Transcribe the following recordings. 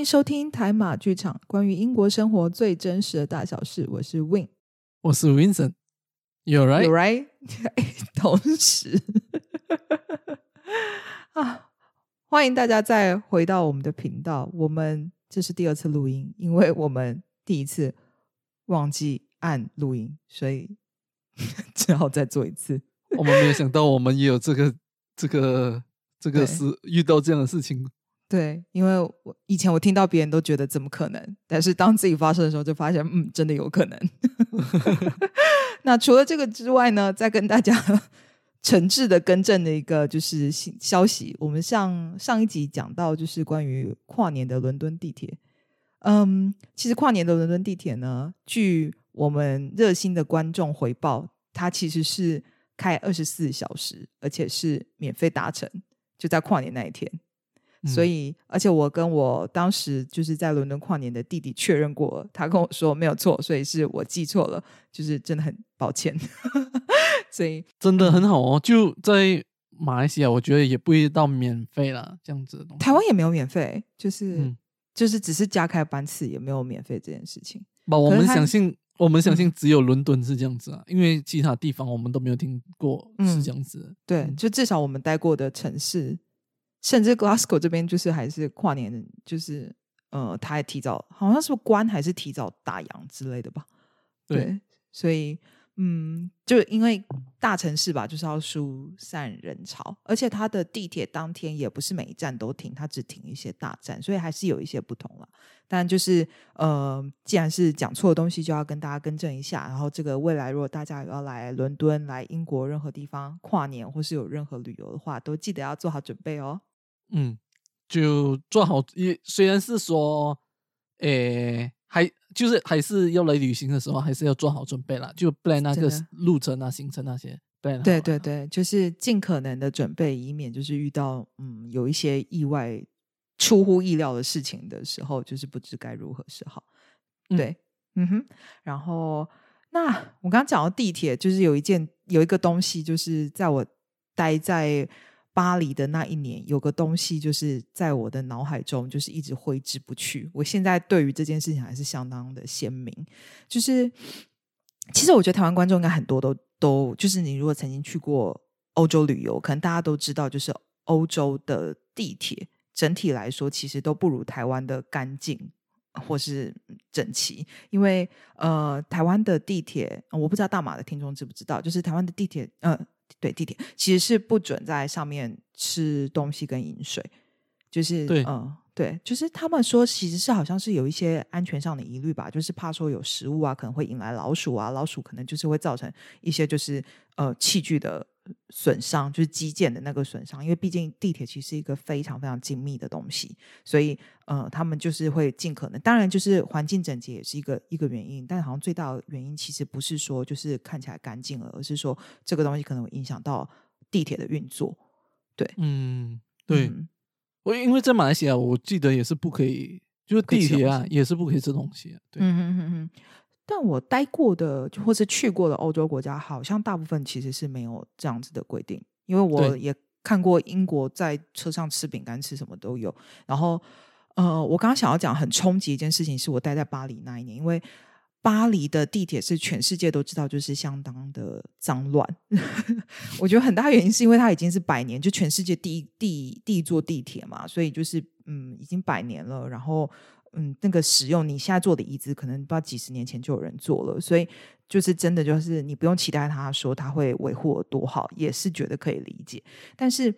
迎收听台马剧场，关于英国生活最真实的大小事。我是 Win，我是 Vincent。You're right，You're right 同时 啊，欢迎大家再回到我们的频道。我们这是第二次录音，因为我们第一次忘记按录音，所以 只好再做一次。我们没有想到，我们也有这个、这个、这个事，遇到这样的事情。对，因为我以前我听到别人都觉得怎么可能，但是当自己发生的时候，就发现嗯，真的有可能。那除了这个之外呢，再跟大家 诚挚的更正的一个就是消息，我们上上一集讲到就是关于跨年的伦敦地铁。嗯，其实跨年的伦敦地铁呢，据我们热心的观众回报，它其实是开二十四小时，而且是免费搭乘，就在跨年那一天。所以，而且我跟我当时就是在伦敦跨年的弟弟确认过，他跟我说没有错，所以是我记错了，就是真的很抱歉。所以真的很好哦，就在马来西亚，我觉得也不一定到免费啦这样子的东西。台湾也没有免费，就是就是只是加开班次，也没有免费这件事情。不，我们相信，我们相信只有伦敦是这样子啊，因为其他地方我们都没有听过是这样子。对，就至少我们待过的城市。甚至 Glasgow 这边就是还是跨年，就是呃，他还提早，好像是关还是提早打烊之类的吧？对，所以嗯，就因为大城市吧，就是要疏散人潮，而且它的地铁当天也不是每一站都停，它只停一些大站，所以还是有一些不同了。但就是呃，既然是讲错的东西，就要跟大家更正一下。然后这个未来如果大家要来伦敦、来英国任何地方跨年，或是有任何旅游的话，都记得要做好准备哦。嗯，就做好也虽然是说，诶，还就是还是要来旅行的时候，还是要做好准备啦，就不然那个路程啊、行程那些，对对对对，就是尽可能的准备，以免就是遇到嗯有一些意外、出乎意料的事情的时候，就是不知该如何是好。对，嗯哼，然后那我刚刚讲到地铁，就是有一件有一个东西，就是在我待在。巴黎的那一年，有个东西就是在我的脑海中，就是一直挥之不去。我现在对于这件事情还是相当的鲜明。就是，其实我觉得台湾观众应该很多都都，就是你如果曾经去过欧洲旅游，可能大家都知道，就是欧洲的地铁整体来说，其实都不如台湾的干净或是整齐。因为呃，台湾的地铁，我不知道大马的听众知不知道，就是台湾的地铁，呃。对地铁其实是不准在上面吃东西跟饮水，就是对，嗯，对，就是他们说其实是好像是有一些安全上的疑虑吧，就是怕说有食物啊可能会引来老鼠啊，老鼠可能就是会造成一些就是呃器具的。损伤就是基建的那个损伤，因为毕竟地铁其实是一个非常非常精密的东西，所以呃，他们就是会尽可能，当然就是环境整洁也是一个一个原因，但好像最大的原因其实不是说就是看起来干净了，而是说这个东西可能会影响到地铁的运作。对，嗯，对，我因为在马来西亚，我记得也是不可以，就是地铁啊也是不可以吃东西。对，嗯嗯嗯嗯。但我待过的，就或是去过的欧洲国家，好像大部分其实是没有这样子的规定。因为我也看过英国在车上吃饼干、吃什么都有。然后，呃，我刚刚想要讲很冲击一件事情，是我待在巴黎那一年，因为巴黎的地铁是全世界都知道就是相当的脏乱。我觉得很大原因是因为它已经是百年，就全世界第一第一第一座地铁嘛，所以就是嗯，已经百年了。然后。嗯，那个使用你现在坐的椅子，可能不知道几十年前就有人坐了，所以就是真的就是你不用期待他说他会维护多好，也是觉得可以理解。但是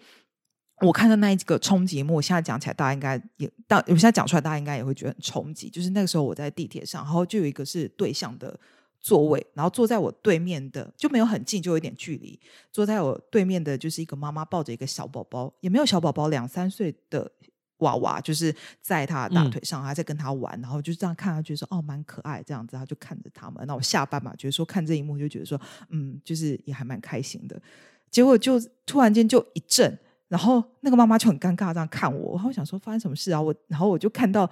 我看到那一个冲击幕，我现在讲起来大家应该也，大我现在讲出来大家应该也会觉得很冲击。就是那个时候我在地铁上，然后就有一个是对向的座位，然后坐在我对面的就没有很近，就有点距离。坐在我对面的就是一个妈妈抱着一个小宝宝，也没有小宝宝，两三岁的。娃娃就是在他的大腿上，还在跟他玩，然后就这样看，他觉得说哦蛮可爱，这样子他就看着他们。那我下班嘛，觉得说看这一幕就觉得说嗯，就是也还蛮开心的。结果就突然间就一震，然后那个妈妈就很尴尬这样看我，然后想说发生什么事啊？我然后我就看到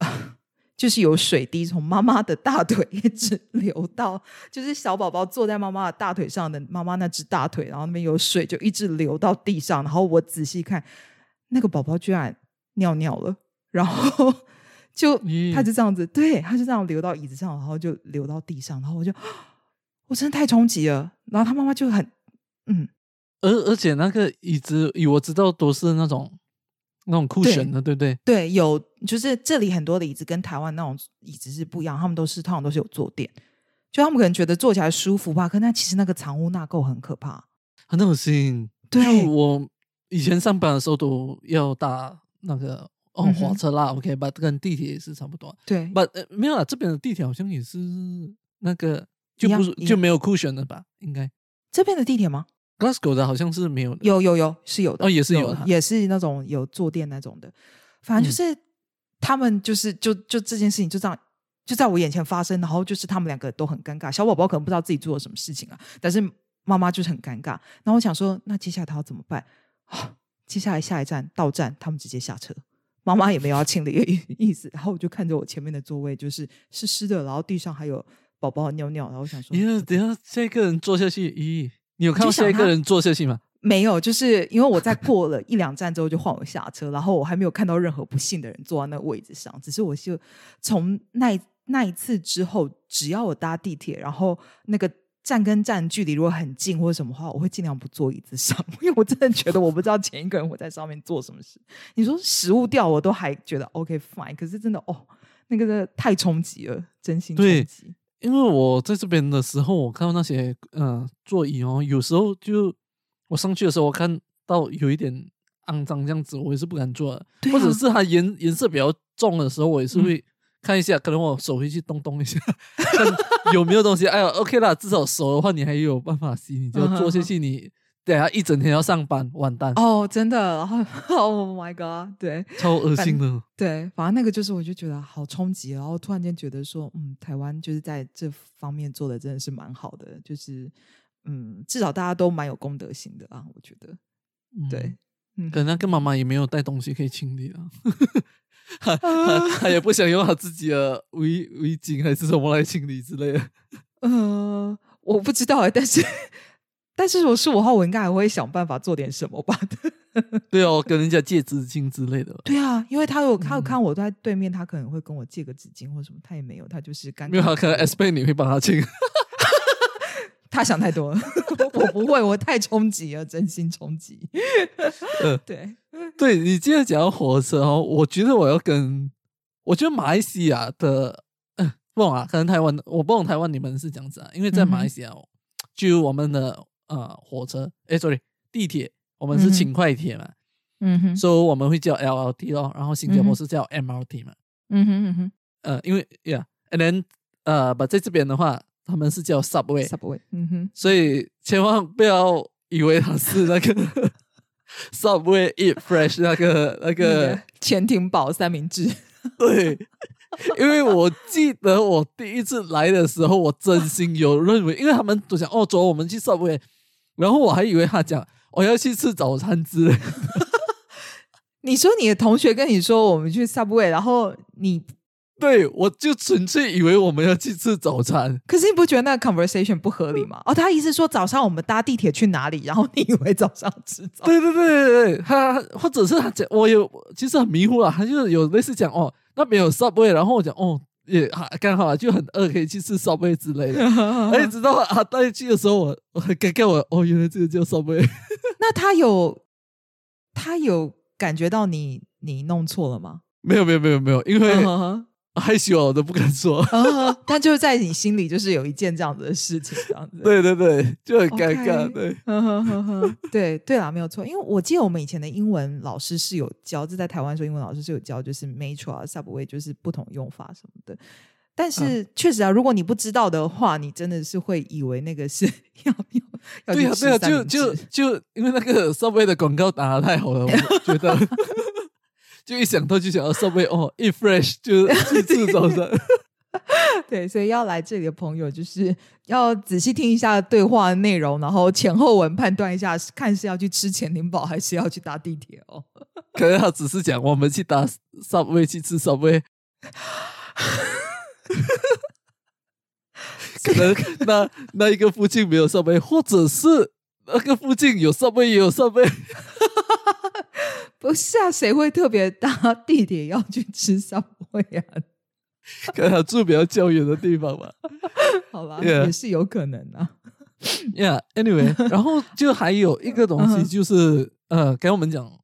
就是有水滴从妈妈的大腿一直流到，就是小宝宝坐在妈妈的大腿上的妈妈那只大腿，然后那边有水就一直流到地上，然后我仔细看那个宝宝居然。尿尿了，然后 就他就这样子，对，他就这样流到椅子上，然后就流到地上，然后我就我真的太冲击了。然后他妈妈就很嗯，而而且那个椅子，我知道都是那种那种酷炫的，对不对？对，有就是这里很多的椅子跟台湾那种椅子是不一样，他们都是通常都是有坐垫，就他们可能觉得坐起来舒服吧，可那其实那个藏污纳垢很可怕，很恶心。对，我以前上班的时候都要搭那个。哦，火车啦，OK，but 跟地铁也是差不多。对，but 没有啊，这边的地铁好像也是那个，就不是就没有 cushion 的吧？应该这边的地铁吗？Glasgow 的好像是没有，有有有是有的，哦，也是有，也是那种有坐垫那种的。反正就是他们就是就就这件事情就这样就在我眼前发生，然后就是他们两个都很尴尬。小宝宝可能不知道自己做了什么事情啊，但是妈妈就是很尴尬。然后我想说，那接下来他要怎么办？啊，接下来下一站到站，他们直接下车。妈妈也没有要清理的意意思，然后我就看着我前面的座位就是湿湿的，然后地上还有宝宝尿尿，然后我想说，你，等下下一个人坐下去，咦，你有看到下一个人坐下去吗？没有，就是因为我在过了一两站之后就换我下车，然后我还没有看到任何不幸的人坐在那个位置上，只是我就从那那一次之后，只要我搭地铁，然后那个。站跟站距离如果很近或者什么话，我会尽量不坐椅子上，因为我真的觉得我不知道前一个人我在上面做什么事。你说食物掉，我都还觉得 OK fine，可是真的哦，那个太冲击了，真心冲击。因为我在这边的时候，我看到那些嗯座椅哦，有时候就我上去的时候，我看到有一点肮脏这样子，我也是不敢坐的。或者是它颜颜色比较重的时候，我也是会。看一下，可能我手回去动动一下，看有没有东西。哎呀，OK 啦，至少手的话，你还有办法洗。你就做下去，你等下一整天要上班，完蛋哦，真的。然后，Oh my God，对，超恶心的。对，反正那个就是，我就觉得好冲击。然后突然间觉得说，嗯，台湾就是在这方面做的真的是蛮好的，就是嗯，至少大家都蛮有公德心的啊，我觉得。对，嗯可能跟妈妈也没有带东西可以清理啊。他他他也不想用他自己的围围巾还是什么来清理之类的。呃，我不知道哎，但是但是如果是我的话，我应该还会想办法做点什么吧。对哦，跟人家借纸巾之类的。对啊，因为他有他有看我在对面，他可能会跟我借个纸巾或什么，他也没有，他就是干。没有，可能 S 贝你会帮他清。他想太多了，我不会，我太冲击了，真心冲击。呃，对，对你接着讲火车哦，我觉得我要跟，我觉得马来西亚的，嗯，不懂啊，可能台湾，我不懂台湾你们是这样子啊，因为在马来西亚，就我们的呃火车，哎，sorry，地铁，我们是轻快铁嘛，嗯哼，所以我们会叫 LRT 咯，然后新加坡是叫 MRT 嘛，嗯哼嗯哼，呃，因为，yeah，and then，呃，把在这边的话。他们是叫 Subway，Subway，嗯哼，所以千万不要以为他是那个 Subway Eat Fresh 那个那个潜艇堡三明治。对，因为我记得我第一次来的时候，我真心有认为，因为他们都讲哦，走，我们去 Subway，然后我还以为他讲我要去吃早餐之类。你说你的同学跟你说我们去 Subway，然后你。对，我就纯粹以为我们要去吃早餐。可是你不觉得那个 conversation 不合理吗？哦，他意思说早上我们搭地铁去哪里，然后你以为早上吃早？对对对对对，他或者是他讲，我有其实很迷糊啊，他就是有类似讲哦，那边有 subway，然后我讲哦，也刚好就很饿，可以去吃 subway 之类的。哎，直到啊带去的时候，我我很尴尬我哦，原来这个叫 subway。那他有他有感觉到你你弄错了吗？没有没有没有没有，因为。害羞，我都不敢说。但就是在你心里，就是有一件这样子的事情，这样子。对对对，就很尴尬。对，对对啦，没有错。因为我记得我们以前的英文老师是有教，就在台湾说英文老师是有教，就是 metro 啊、subway，就是不同用法什么的。但是确实啊，如果你不知道的话，你真的是会以为那个是 要要对啊对啊，就就就因为那个 subway 的广告打的太好了，我觉得。就一想到就想要稍微哦，eat fresh 就去吃早餐。对，所以要来这里的朋友，就是要仔细听一下对话内容，然后前后文判断一下，看是要去吃潜艇堡，还是要去搭地铁哦。可能他只是讲我们去搭 subway 去吃 subway，可能那那一个附近没有 subway，或者是那个附近有 subway 也有 subway。不是啊，谁会特别搭地铁要去吃 Subway 啊？可能住比较较远的地方吧。好吧，也是有可能啊。Yeah，anyway，然后就还有一个东西就是呃，给我们讲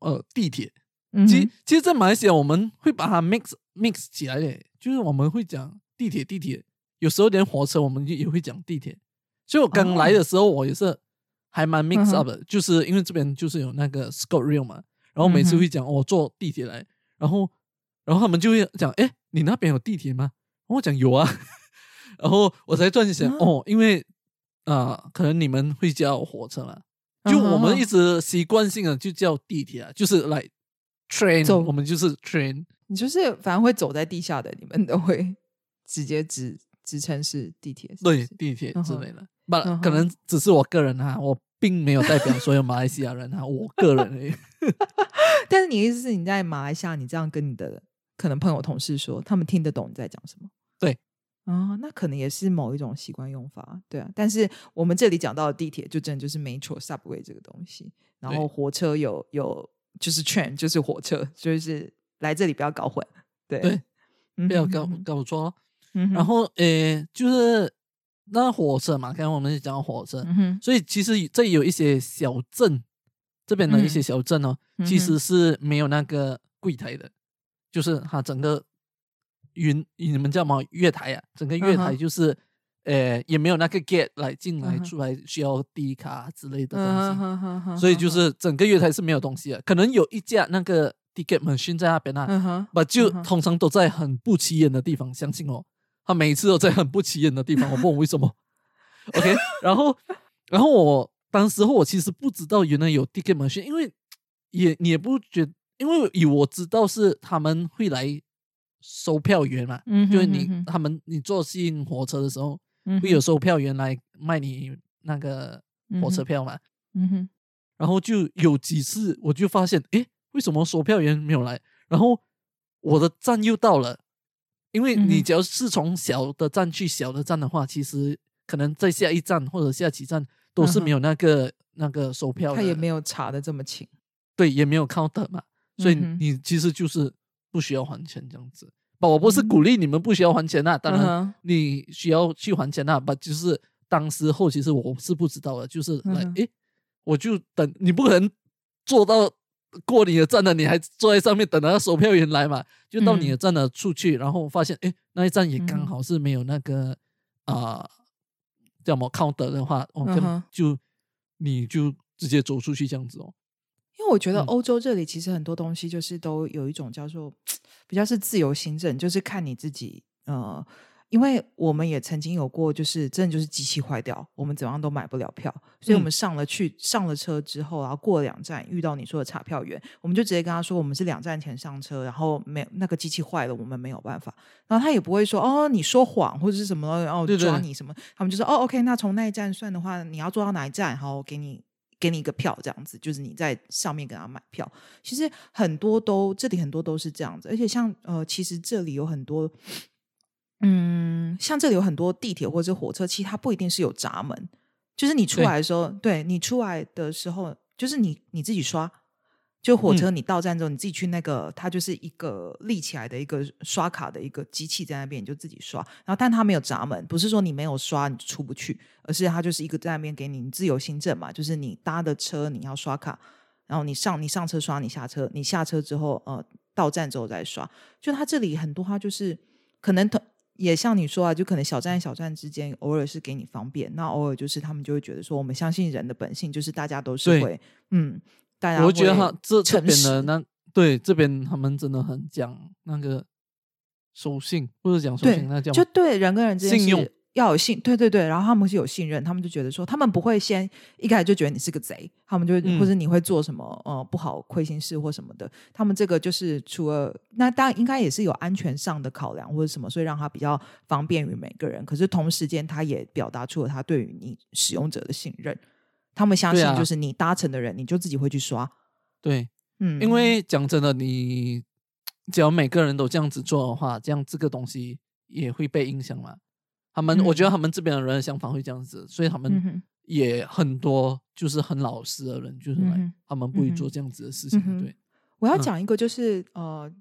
呃地铁。其其实，在马来西亚我们会把它 mix mix 起来的，就是我们会讲地铁地铁，有时候连火车我们也会讲地铁。所以我刚来的时候，我也是还蛮 mix up 的，就是因为这边就是有那个 Scott Rail 嘛，然后每次会讲我坐地铁来，然后然后他们就会讲，哎，你那边有地铁吗？我讲有啊，然后我才突然想，哦，因为啊，可能你们会叫火车了，就我们一直习惯性的就叫地铁啊，就是来 train，我们就是 train，你就是反正会走在地下的，你们都会直接直直称是地铁，对，地铁之类的。不，可能只是我个人哈，我并没有代表所有马来西亚人哈，我个人而已。但是你的意思是你在马来西亚，你这样跟你的可能朋友同事说，他们听得懂你在讲什么？对，啊，那可能也是某一种习惯用法，对啊。但是我们这里讲到的地铁，就真的就是 metro subway 这个东西，然后火车有有就是 train 就是火车，就是来这里不要搞混，对，不要搞搞错。然后呃，就是。那火车嘛，刚刚我们讲火车，所以其实这有一些小镇，这边的一些小镇哦，其实是没有那个柜台的，就是它整个云你们叫什么月台啊？整个月台。就是，呃，也没有那个 gate 来进来出来需要滴卡之类的东西，所以就是整个月台是没有东西的，可能有一架那个 ticket machine 在那边啊，不就通常都在很不起眼的地方，相信我。他每次都在很不起眼的地方，我问我为什么。OK，然后，然后我当时候我其实不知道原来有 ticket machine，因为也你也不觉，因为以我知道是他们会来收票员嘛，就是你他们你坐新火车的时候会有售票员来卖你那个火车票嘛，嗯哼，然后就有几次我就发现，诶，为什么售票员没有来？然后我的站又到了。因为你只要是从小的站去小的站的话，其实可能在下一站或者下几站都是没有那个那个售票，他也没有查的这么勤，对，也没有 counter 嘛，所以你其实就是不需要还钱这样子。不，我不是鼓励你们不需要还钱啊，当然你需要去还钱啊，不，就是当时候其实我是不知道的，就是来，诶，我就等你不可能做到。过你的站了，你还坐在上面等那个售票员来嘛？就到你的站了出去，然后发现哎，那一站也刚好是没有那个啊叫什么 counter 的话，哦，就你就直接走出去这样子哦。因为我觉得欧洲这里其实很多东西就是都有一种叫做 比较是自由行政，就是看你自己呃。因为我们也曾经有过，就是真的就是机器坏掉，我们怎样都买不了票，所以我们上了去上了车之后，然后过了两站遇到你说的查票员，我们就直接跟他说，我们是两站前上车，然后没那个机器坏了，我们没有办法。然后他也不会说哦你说谎或者是什么，然后抓你什么，他们就说哦 OK，那从那一站算的话，你要坐到哪一站，好，给你给你一个票，这样子就是你在上面给他买票。其实很多都这里很多都是这样子，而且像呃，其实这里有很多。嗯，像这里有很多地铁或者是火车，其实它不一定是有闸门，就是你出来的时候，对你出来的时候，就是你你自己刷，就火车你到站之后，你自己去那个，它就是一个立起来的一个刷卡的一个机器在那边，你就自己刷。然后，但它没有闸门，不是说你没有刷你出不去，而是它就是一个在那边给你自由行政嘛，就是你搭的车你要刷卡，然后你上你上车刷，你下车你下车之后，呃，到站之后再刷。就它这里很多，它就是可能同。也像你说啊，就可能小站小站之间偶尔是给你方便，那偶尔就是他们就会觉得说，我们相信人的本性，就是大家都是会，嗯，大家我觉得哈，这这边的那对这边他们真的很讲那个守信，或者讲守信，那叫就对人跟人之间信用。要有信，对对对，然后他们是有信任，他们就觉得说，他们不会先一开始就觉得你是个贼，他们就或者你会做什么呃不好亏心事或什么的，他们这个就是除了那当然应该也是有安全上的考量或者什么，所以让他比较方便于每个人。可是同时间，他也表达出了他对于你使用者的信任，他们相信就是你搭乘的人，你就自己会去刷。对，嗯，因为讲真的，你 只要每个人都这样子做的话，这样这个东西也会被影响嘛。他们，我觉得他们这边的人的想法会这样子，所以他们也很多就是很老实的人，就是来他们不会做这样子的事情。对，我要讲一个就是呃。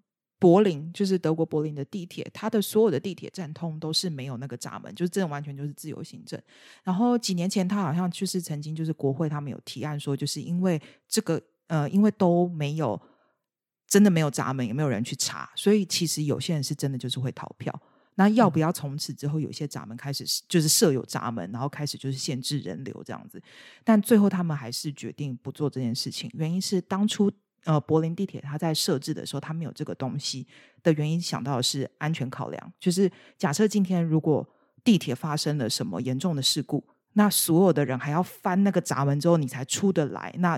柏林就是德国柏林的地铁，它的所有的地铁站通都是没有那个闸门，就是这种完全就是自由行政。然后几年前，他好像就是曾经就是国会他们有提案说，就是因为这个呃，因为都没有真的没有闸门，也没有人去查，所以其实有些人是真的就是会逃票。那要不要从此之后有些闸门开始就是设有闸门，然后开始就是限制人流这样子？但最后他们还是决定不做这件事情，原因是当初。呃，柏林地铁它在设置的时候，它没有这个东西的原因，想到的是安全考量。就是假设今天如果地铁发生了什么严重的事故，那所有的人还要翻那个闸门之后你才出得来，那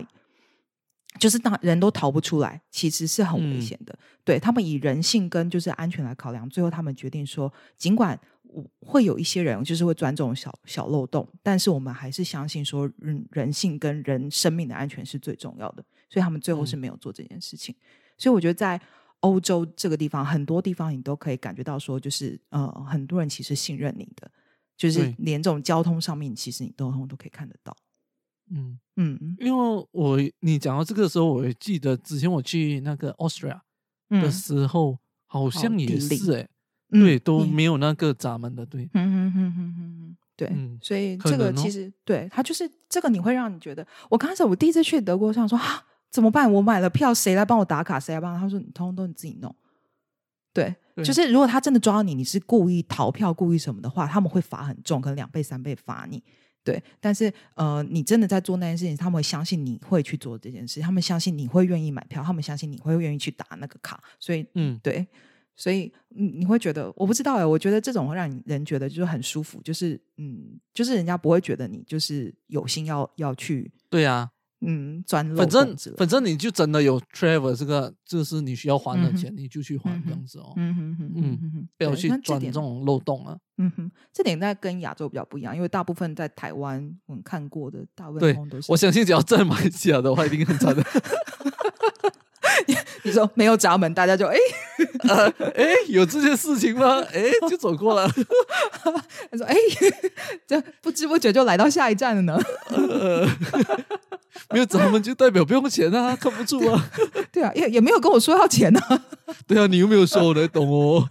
就是当人都逃不出来，其实是很危险的。对他们以人性跟就是安全来考量，最后他们决定说，尽管会有一些人就是会钻这种小小漏洞，但是我们还是相信说人人性跟人生命的安全是最重要的。所以他们最后是没有做这件事情。所以我觉得在欧洲这个地方，很多地方你都可以感觉到说，就是呃，很多人其实信任你的，就是连这种交通上面，其实你都都可以看得到。嗯嗯，因为我你讲到这个时候，我记得之前我去那个 Austria 的时候，好像也是哎，对，都没有那个闸门的，对，嗯嗯嗯嗯嗯。对，所以这个其实对他就是这个，你会让你觉得，我刚开始我第一次去德国，想说啊。怎么办？我买了票，谁来帮我打卡？谁来帮？他说：“你通通都你自己弄。”对，就是如果他真的抓到你，你是故意逃票、故意什么的话，他们会罚很重，可能两倍、三倍罚你。对，但是呃，你真的在做那件事情，他们会相信你会去做这件事，他们相信你会愿意买票，他们相信你会愿意去打那个卡。所以，嗯，对，所以你你会觉得，我不知道哎，我觉得这种会让人觉得就是很舒服，就是嗯，就是人家不会觉得你就是有心要要去。对啊。嗯，转反正反正你就真的有 travel 这个，就是你需要还的钱，你就去还这样子哦。嗯哼哼，嗯不要去钻这种漏洞啊。嗯哼，这点在跟亚洲比较不一样，因为大部分在台湾我们看过的大部分都是。我相信只要在马来西亚的话，一定很惨的。你说没有闸门，大家就哎哎有这件事情吗？哎就走过了。他说哎，这不知不觉就来到下一站了呢。没有闸门就代表不用钱啊，靠不住啊。对啊，也也没有跟我说要钱啊。对啊，你又没有说，我才懂哦。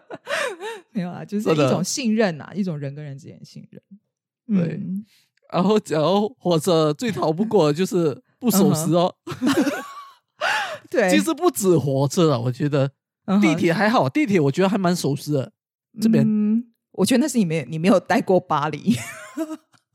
没有啊，就是一种信任啊，一种人跟人之间的信任。对，然后然后火车最逃不过就是不守时哦。对，其实不止火车了，我觉得地铁还好，地铁我觉得还蛮守时的。这边，我觉得那是你没你没有待过巴黎。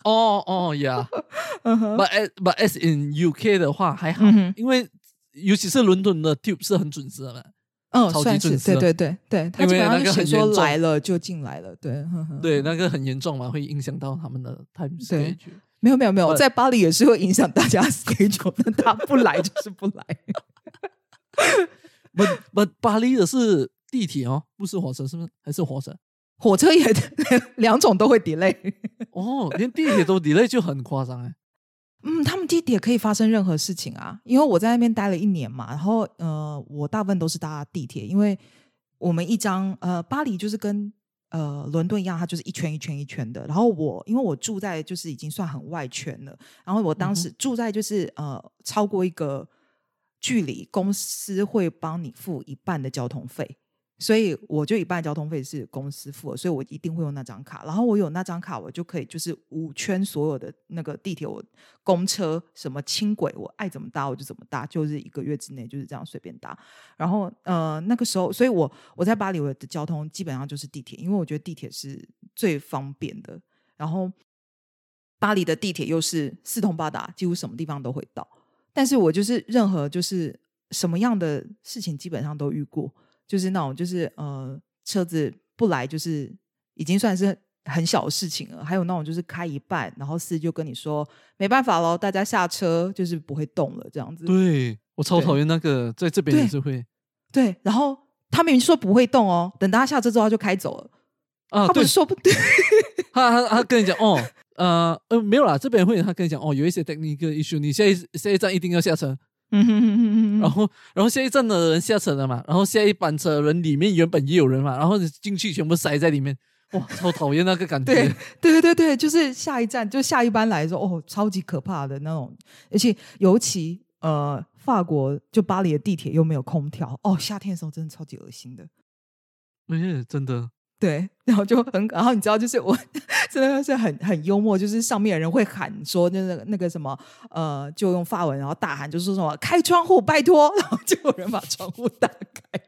哦哦，Yeah，But as but as in UK 的话还好，因为尤其是伦敦的 Tube 是很准时的，嗯，超级准时，对对对对，因为那个很说来了就进来了，对对，那个很严重嘛，会影响到他们的 time schedule。没有没有没有，在巴黎也是会影响大家 schedule，但他不来就是不来。不不，巴黎的是地铁哦，不是火车，是不是？还是火车？火车也 两种都会 delay 哦，连地铁都 delay 就很夸张哎。嗯，他们地铁可以发生任何事情啊，因为我在那边待了一年嘛，然后呃，我大部分都是搭地铁，因为我们一张呃巴黎就是跟呃伦敦一样，它就是一圈一圈一圈的。然后我因为我住在就是已经算很外圈了，然后我当时住在就是呃超过一个距离，公司会帮你付一半的交通费。所以我就一半交通费是公司付，所以我一定会用那张卡。然后我有那张卡，我就可以就是五圈所有的那个地铁、我公车、什么轻轨，我爱怎么搭我就怎么搭，就是一个月之内就是这样随便搭。然后呃那个时候，所以我我在巴黎我的交通基本上就是地铁，因为我觉得地铁是最方便的。然后巴黎的地铁又是四通八达，几乎什么地方都会到。但是我就是任何就是什么样的事情，基本上都遇过。就是那种，就是呃，车子不来，就是已经算是很小的事情了。还有那种，就是开一半，然后司机就跟你说没办法喽，大家下车，就是不会动了这样子。对我超讨厌那个，在这边也是会。对，然后他明明说不会动哦，等大家下车之后他就开走了。啊，他不是说不对，他他他跟你讲哦，呃呃，没有啦，这边会他跟你讲哦，有一些 technical issue，你下一下一站一定要下车。嗯哼哼哼哼，然后，然后下一站的人下车了嘛，然后下一班车人里面原本也有人嘛，然后进去全部塞在里面，哇，超讨厌那个感觉。对 对对对，就是下一站就下一班来的时候，哦，超级可怕的那种，而且尤其呃，法国就巴黎的地铁又没有空调，哦，夏天的时候真的超级恶心的。哎，真的，对，然后就很，然后你知道，就是我 真的是很很幽默，就是上面的人会喊说，那个那个什么，呃，就用法文，然后大喊，就是说什么开窗户，拜托，然后就有人把窗户打开。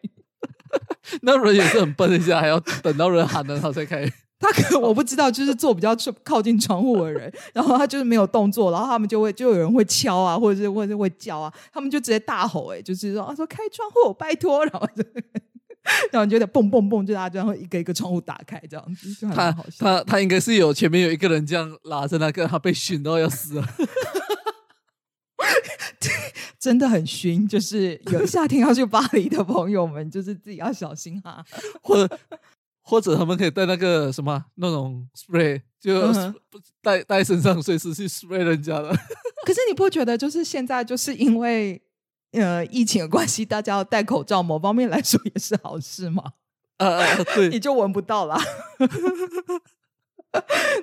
那人也是很笨一下，还要等到人喊了他才开。他可能我不知道，就是坐比较靠靠近窗户的人，然后他就是没有动作，然后他们就会就有人会敲啊，或者是或者是会叫啊，他们就直接大吼、欸，哎，就是说啊说开窗户，拜托，然后就然后你就得蹦蹦蹦，就大家然后一个一个窗户打开这样子，就还他蛮好笑。他他应该是有前面有一个人这样拉着那个，他被熏到要死了。真的很熏，就是有夏天要去巴黎的朋友们，就是自己要小心哈。或者或者他们可以带那个什么那种 spray，就带带身上，随时去 spray 人家的。可是你不觉得，就是现在就是因为呃疫情的关系，大家要戴口罩，某方面来说也是好事嘛？呃，对，你，就闻不到啦。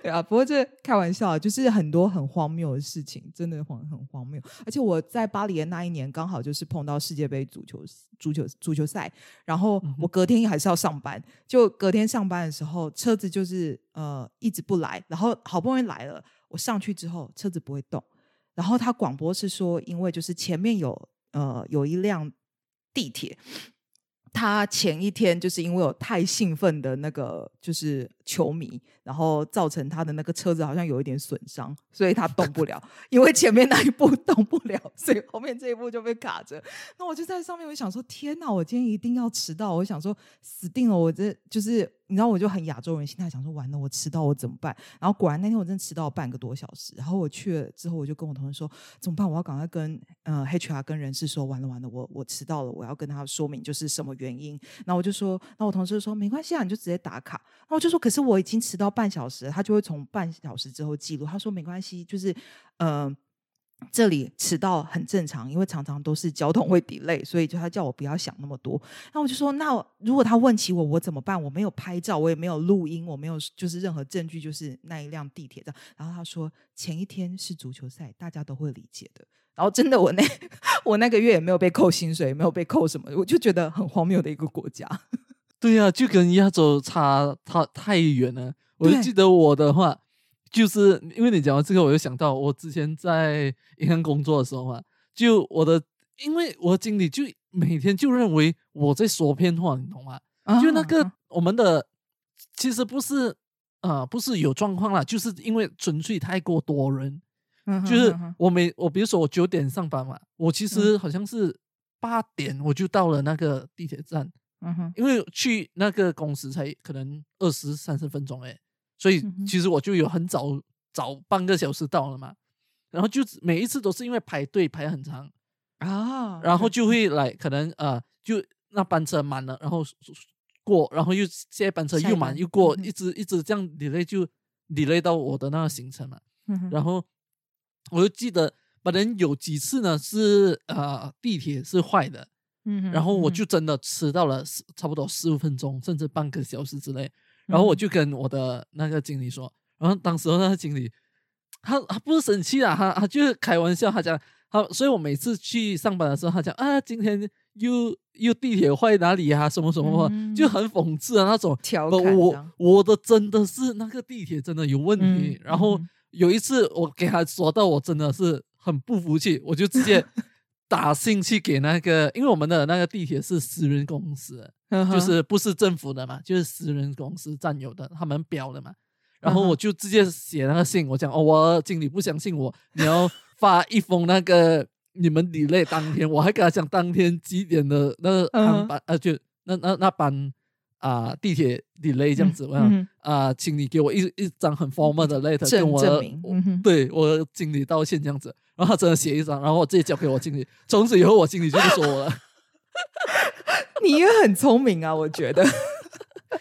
对啊，不过这开玩笑啊，就是很多很荒谬的事情，真的很很荒谬。而且我在巴黎的那一年，刚好就是碰到世界杯足球足球足球赛，然后我隔天还是要上班，就隔天上班的时候，车子就是呃一直不来，然后好不容易来了，我上去之后车子不会动，然后他广播是说，因为就是前面有呃有一辆地铁。他前一天就是因为有太兴奋的那个就是球迷，然后造成他的那个车子好像有一点损伤，所以他动不了。因为前面那一步 动不了，所以后面这一步就被卡着。那我就在上面，我想说：天哪，我今天一定要迟到！我想说死定了，我这就是你知道，我就很亚洲人心态，想说完了，我迟到我怎么办？然后果然那天我真的迟到了半个多小时。然后我去了之后，我就跟我同事说怎么办？我要赶快跟呃 HR 跟人事说，完了完了，我我迟到了，我要跟他说明就是什么原因。然后我就说，那我同事就说没关系啊，你就直接打卡。然后我就说，可是是我已经迟到半小时，他就会从半小时之后记录。他说没关系，就是呃。这里迟到很正常，因为常常都是交通会 delay，所以就他叫我不要想那么多。那我就说，那如果他问起我，我怎么办？我没有拍照，我也没有录音，我没有就是任何证据，就是那一辆地铁这样。然后他说，前一天是足球赛，大家都会理解的。然后真的，我那 我那个月也没有被扣薪水，也没有被扣什么，我就觉得很荒谬的一个国家。对呀、就跟亚洲差差太远了。我就记得我的话，就是因为你讲到这个，我就想到我之前在银行工作的时候嘛，就我的，因为我的经理就每天就认为我在说骗话，你懂吗？就那个啊我们的其实不是呃不是有状况啦，就是因为纯粹太过多人，就是我每我比如说我九点上班嘛，我其实好像是八点我就到了那个地铁站，嗯哼。因为去那个公司才可能二十三十分钟诶，所以其实我就有很早早半个小时到了嘛，然后就每一次都是因为排队排很长，啊，然后就会来可能呃就那班车满了，然后过，然后又下一班车又满又过，一直一直这样 delay 就 delay 到我的那个行程了。然后我就记得，反正有几次呢是呃地铁是坏的，然后我就真的迟到了十差不多十五分钟，甚至半个小时之内。然后我嗯就跟我的那个经理说，然后当时那个经理他他不是生气啊，他他就是开玩笑，他讲他，所以我每次去上班的时候，他讲啊，今天又又地铁坏哪里啊，什么什么，嗯就很讽刺的那种。我我的真的是那个地铁真的有问题，嗯然后嗯有一次我给他说到我真的是很不服气，我就直接打信去给那个，因为我们的那个地铁是私人公司，就是不是政府的嘛，就是私人公司占有的，他们标的嘛。然后我就直接写那个信，我讲哦，我经理不相信我，你要发一封那个你们 delay 当天，我还跟他讲当天几点的那个嗯航班，呃，就那那那班啊、地铁 delay 这样子，我想嗯啊、请你给我一一张很 formal 的 letter，证跟我对我经理道歉这样子。然后他真的写一张，然后我自己交给我经理，从此以后我经理就不说我了。你也很聪明啊，我觉得。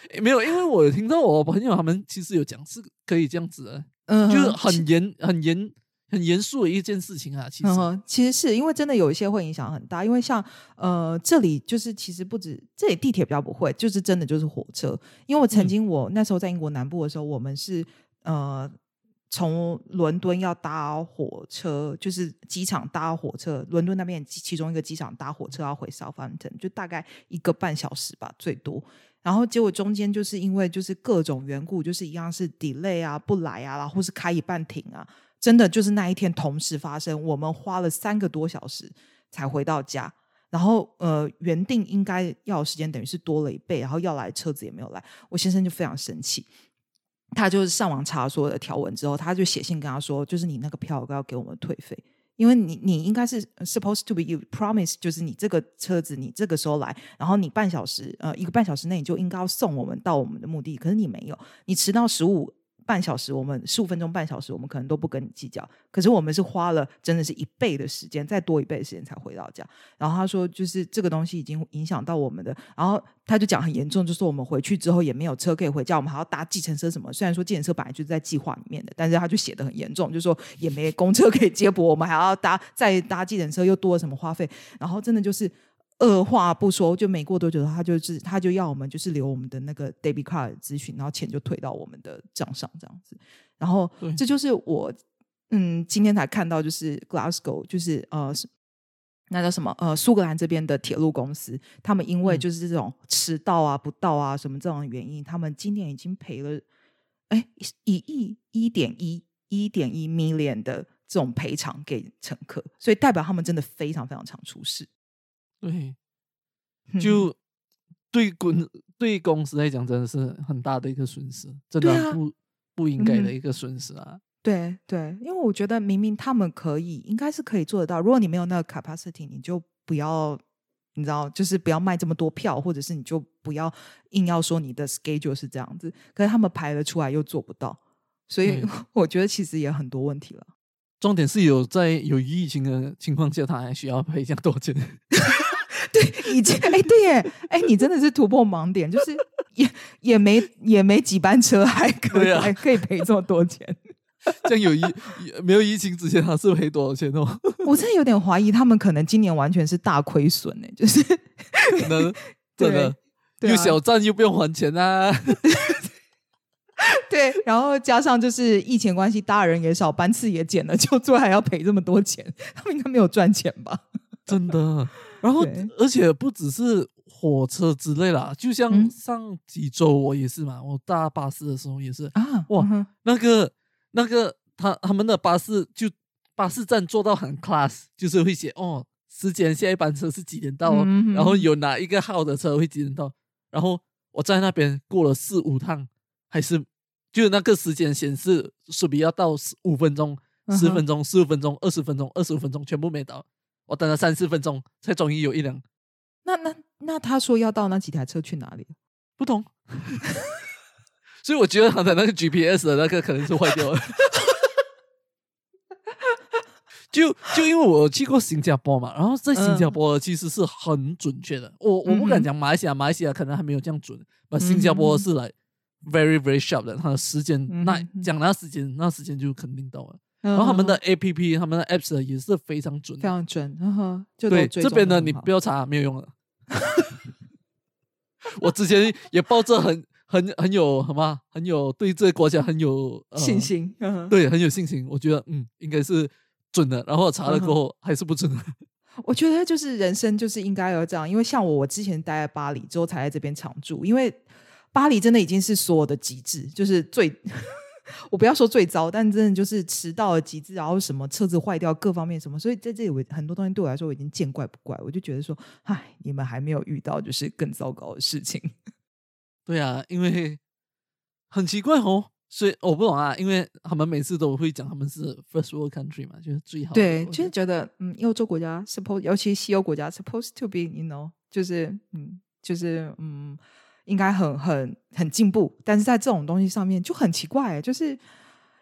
诶 没有，因为我有听到我朋友他们其实有讲是可以这样子的，嗯就是很严、很严、很严肃的一件事情啊。其实，其实是因为真的有一些会影响很大，因为像呃这里就是其实不止这里地铁比较不会，就是真的就是火车。因为我曾经我那时候在英国南部的时候，我们是呃。从伦敦要搭火车，就是机场搭火车，伦敦那边其中一个机场搭火车要回 Southampton，就大概一个半小时吧，最多。然后结果中间就是因为就是各种缘故，就是一样是 delay 啊，不来啊，然后是开一半停啊，真的就是那一天同时发生，我们花了三个多小时才回到家。然后呃，原定应该要时间等于是多了一倍，然后要来车子也没有来，我先生就非常生气。他就是上网查所有的条文之后，他就写信跟他说，就是你那个票要给我们退费，因为你你应该是 supposed to be you promise，就是你这个车子你这个时候来，然后你半小时呃一个半小时内你就应该要送我们到我们的目的，可是你没有，你迟到十五。半小时，我们十五分钟，半小时，我们可能都不跟你计较。可是我们是花了真的是一倍的时间，再多一倍的时间才回到家。然后他说，就是这个东西已经影响到我们的。然后他就讲很严重，就说我们回去之后也没有车可以回家，我们还要搭计程车什么。虽然说计程车本来就是在计划里面的，但是他就写的很严重，就说也没公车可以接驳，我们还要搭再搭计程车，又多了什么花费。然后真的就是。二话不说，就没过多久，他就是他就要我们就是留我们的那个 debit card 咨询，然后钱就退到我们的账上这样子。然后这就是我嗯今天才看到，就是 Glasgow，就是呃那叫什么呃苏格兰这边的铁路公司，他们因为就是这种迟到啊、不到啊什么这种原因，他们今年已经赔了哎一亿一点一一点一 million 的这种赔偿给乘客，所以代表他们真的非常非常常出事。对，就对公对公司来讲，真的是很大的一个损失，真的不不应该的一个损失啊。对对，因为我觉得明明他们可以，应该是可以做得到。如果你没有那个 capacity，你就不要，你知道，就是不要卖这么多票，或者是你就不要硬要说你的 schedule 是这样子。可是他们排了出来又做不到，所以 我觉得其实也很多问题了。重点是有在有疫情的情况下，他还需要赔这样多钱。对，已经哎，对耶，哎，你真的是突破盲点，就是也也没也没几班车，还可以还可以赔这么多钱。像有疫没有疫情之前，他是赔多少钱哦？我真的有点怀疑，他们可能今年完全是大亏损呢，就是可能 真的又小站又不用还钱啊。对，然后加上就是疫情关系，大人也少，班次也减了，就最后还要赔这么多钱，他们应该没有赚钱吧？真的。然后，而且不只是火车之类啦，就像上几周我也是嘛，我搭巴士的时候也是啊，哇，那个那个他他们的巴士就巴士站做到很 class，就是会写哦时间下一班车是几点到，然后有哪一个号的车会几点到，然后我在那边过了四五趟，还是就那个时间显示说比要到五分钟、十分钟、十五分钟、二十分钟、二十五分钟全部没到。我等了三四分钟，才终于有一辆。那那那他说要到那几台车去哪里？不同。所以我觉得他的那个 GPS 的那个可能是坏掉了。就就因为我去过新加坡嘛，然后在新加坡其实是很准确的。我我不敢讲马来西亚，马来西亚可能还没有这样准。那新加坡是来 very very sharp 的，它的时间那讲那时间，那时间就肯定到了。然后他们的 A P P，他们的 Apps 也是非常准，非常准。对这边呢，你不要查，没有用了。我之前也抱着很很很有什么，很有对这个国家很有信心，对，很有信心。我觉得嗯，应该是准的。然后查了过后还是不准。我觉得就是人生就是应该要这样，因为像我，我之前待在巴黎之后才在这边常住，因为巴黎真的已经是所有的极致，就是最。我不要说最糟，但真的就是迟到了极致，然后什么车子坏掉，各方面什么，所以在这里我很多东西对我来说我已经见怪不怪，我就觉得说，唉，你们还没有遇到就是更糟糕的事情。对啊，因为很奇怪哦，所以我不懂啊，因为他们每次都会讲他们是 first world country 嘛，就是最好。对，就是觉得嗯，欧洲国家 suppose，尤其西欧国家 supposed to be，you know，就是嗯，就是嗯。应该很很很进步，但是在这种东西上面就很奇怪，就是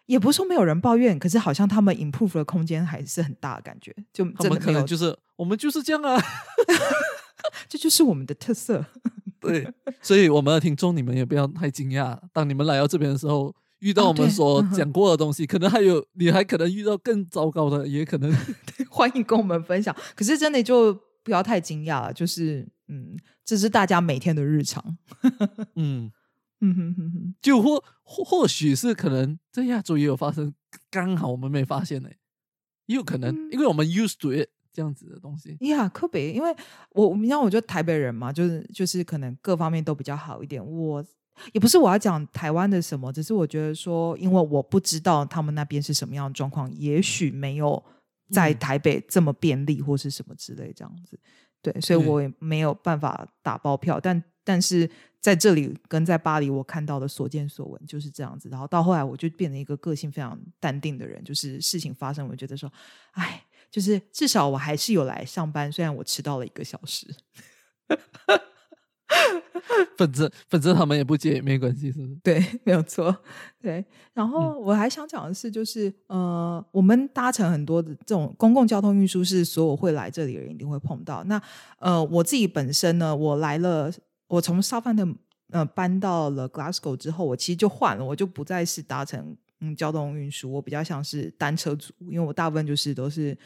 也不是说没有人抱怨，可是好像他们 improve 的空间还是很大的感觉。就他们可能就是我们就是这样啊，这就是我们的特色。对，所以我们的听众你们也不要太惊讶，当你们来到这边的时候，遇到我们所讲过的东西，可能还有你还可能遇到更糟糕的，也可能 欢迎跟我们分享。可是真的就不要太惊讶了，就是嗯，这是大家每天的日常。嗯嗯哼哼哼，就或或或许是可能在亚洲也有发生，刚好我们没发现呢，也有可能，因为我们 used to it 这样子的东西。呀，特别，因为我你像我觉得台北人嘛，就是就是可能各方面都比较好一点。我。也不是我要讲台湾的什么，只是我觉得说，因为我不知道他们那边是什么样的状况，也许没有在台北这么便利或是什么之类这样子，对，所以我也没有办法打包票。但但是在这里跟在巴黎，我看到的所见所闻就是这样子。然后到后来，我就变成一个个性非常淡定的人，就是事情发生，我觉得说，哎，就是至少我还是有来上班，虽然我迟到了一个小时。反正反正他们也不接也，没关系，是不是？对，没有错。对，然后我还想讲的是，就是呃，我们搭乘很多的这种公共交通运输，是所有会来这里的人一定会碰到。那呃，我自己本身呢，我来了，我从沙凡的呃搬到了 Glasgow 之后，我其实就换了，我就不再是搭乘嗯交通运输，我比较像是单车族，因为我大部分就是都是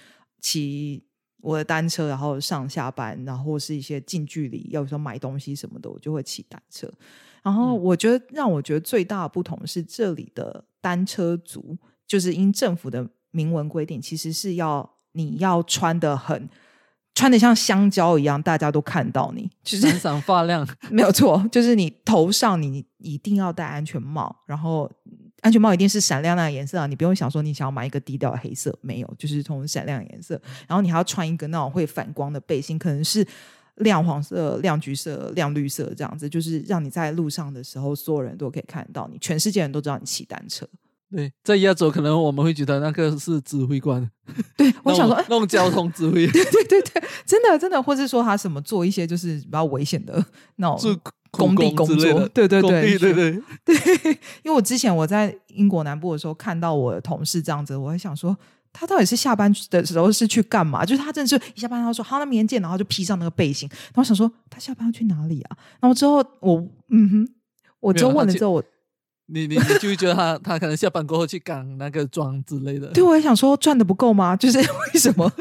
骑。我的单车，然后上下班，然后是一些近距离，要说买东西什么的，我就会骑单车。然后我觉得让我觉得最大的不同是，这里的单车族就是因政府的明文规定，其实是要你要穿的很穿的像香蕉一样，大家都看到你，就是闪闪发亮，没有错，就是你头上你一定要戴安全帽，然后。安全帽一定是闪亮亮的颜色啊！你不用想说你想要买一个低调的黑色，没有，就是从闪亮颜色。然后你还要穿一个那种会反光的背心，可能是亮黄色、亮橘色、亮绿色这样子，就是让你在路上的时候，所有人都可以看到你，全世界人都知道你骑单车。对，在亚洲可能我们会觉得那个是指挥官，对我想说那种交通指挥，对对对对，真的真的，或是说他什么做一些就是比较危险的那种。工地工作，对对对对对对，因为我之前我在英国南部的时候看到我的同事这样子，我还想说他到底是下班的时候是去干嘛？就是他真的是一下班他说好，那明天见，然后就披上那个背心。然后我想说他下班要去哪里啊？然后之后我嗯哼，我就问了之后我。你你你就会觉得他他可能下班过后去赶那个妆之类的。对，我也想说赚的不够吗？就是 为什么？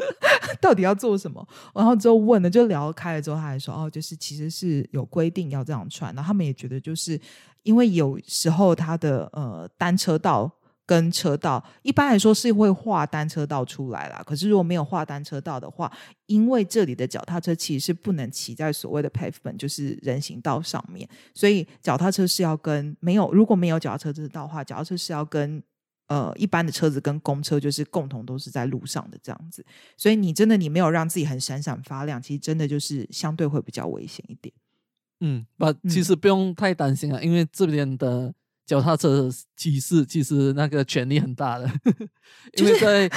到底要做什么？然后之后问了，就聊开了之后，他还说哦，就是其实是有规定要这样穿。然后他们也觉得，就是因为有时候他的呃单车道。跟车道一般来说是会画单车道出来啦，可是如果没有画单车道的话，因为这里的脚踏车其实是不能骑在所谓的 pavement，就是人行道上面，所以脚踏车是要跟没有如果没有脚踏车这道的话，脚踏车是要跟呃一般的车子跟公车就是共同都是在路上的这样子，所以你真的你没有让自己很闪闪发亮，其实真的就是相对会比较危险一点。嗯，不，其实不用太担心啊，因为这边的。脚踏车骑士其实那个权力很大的，因为在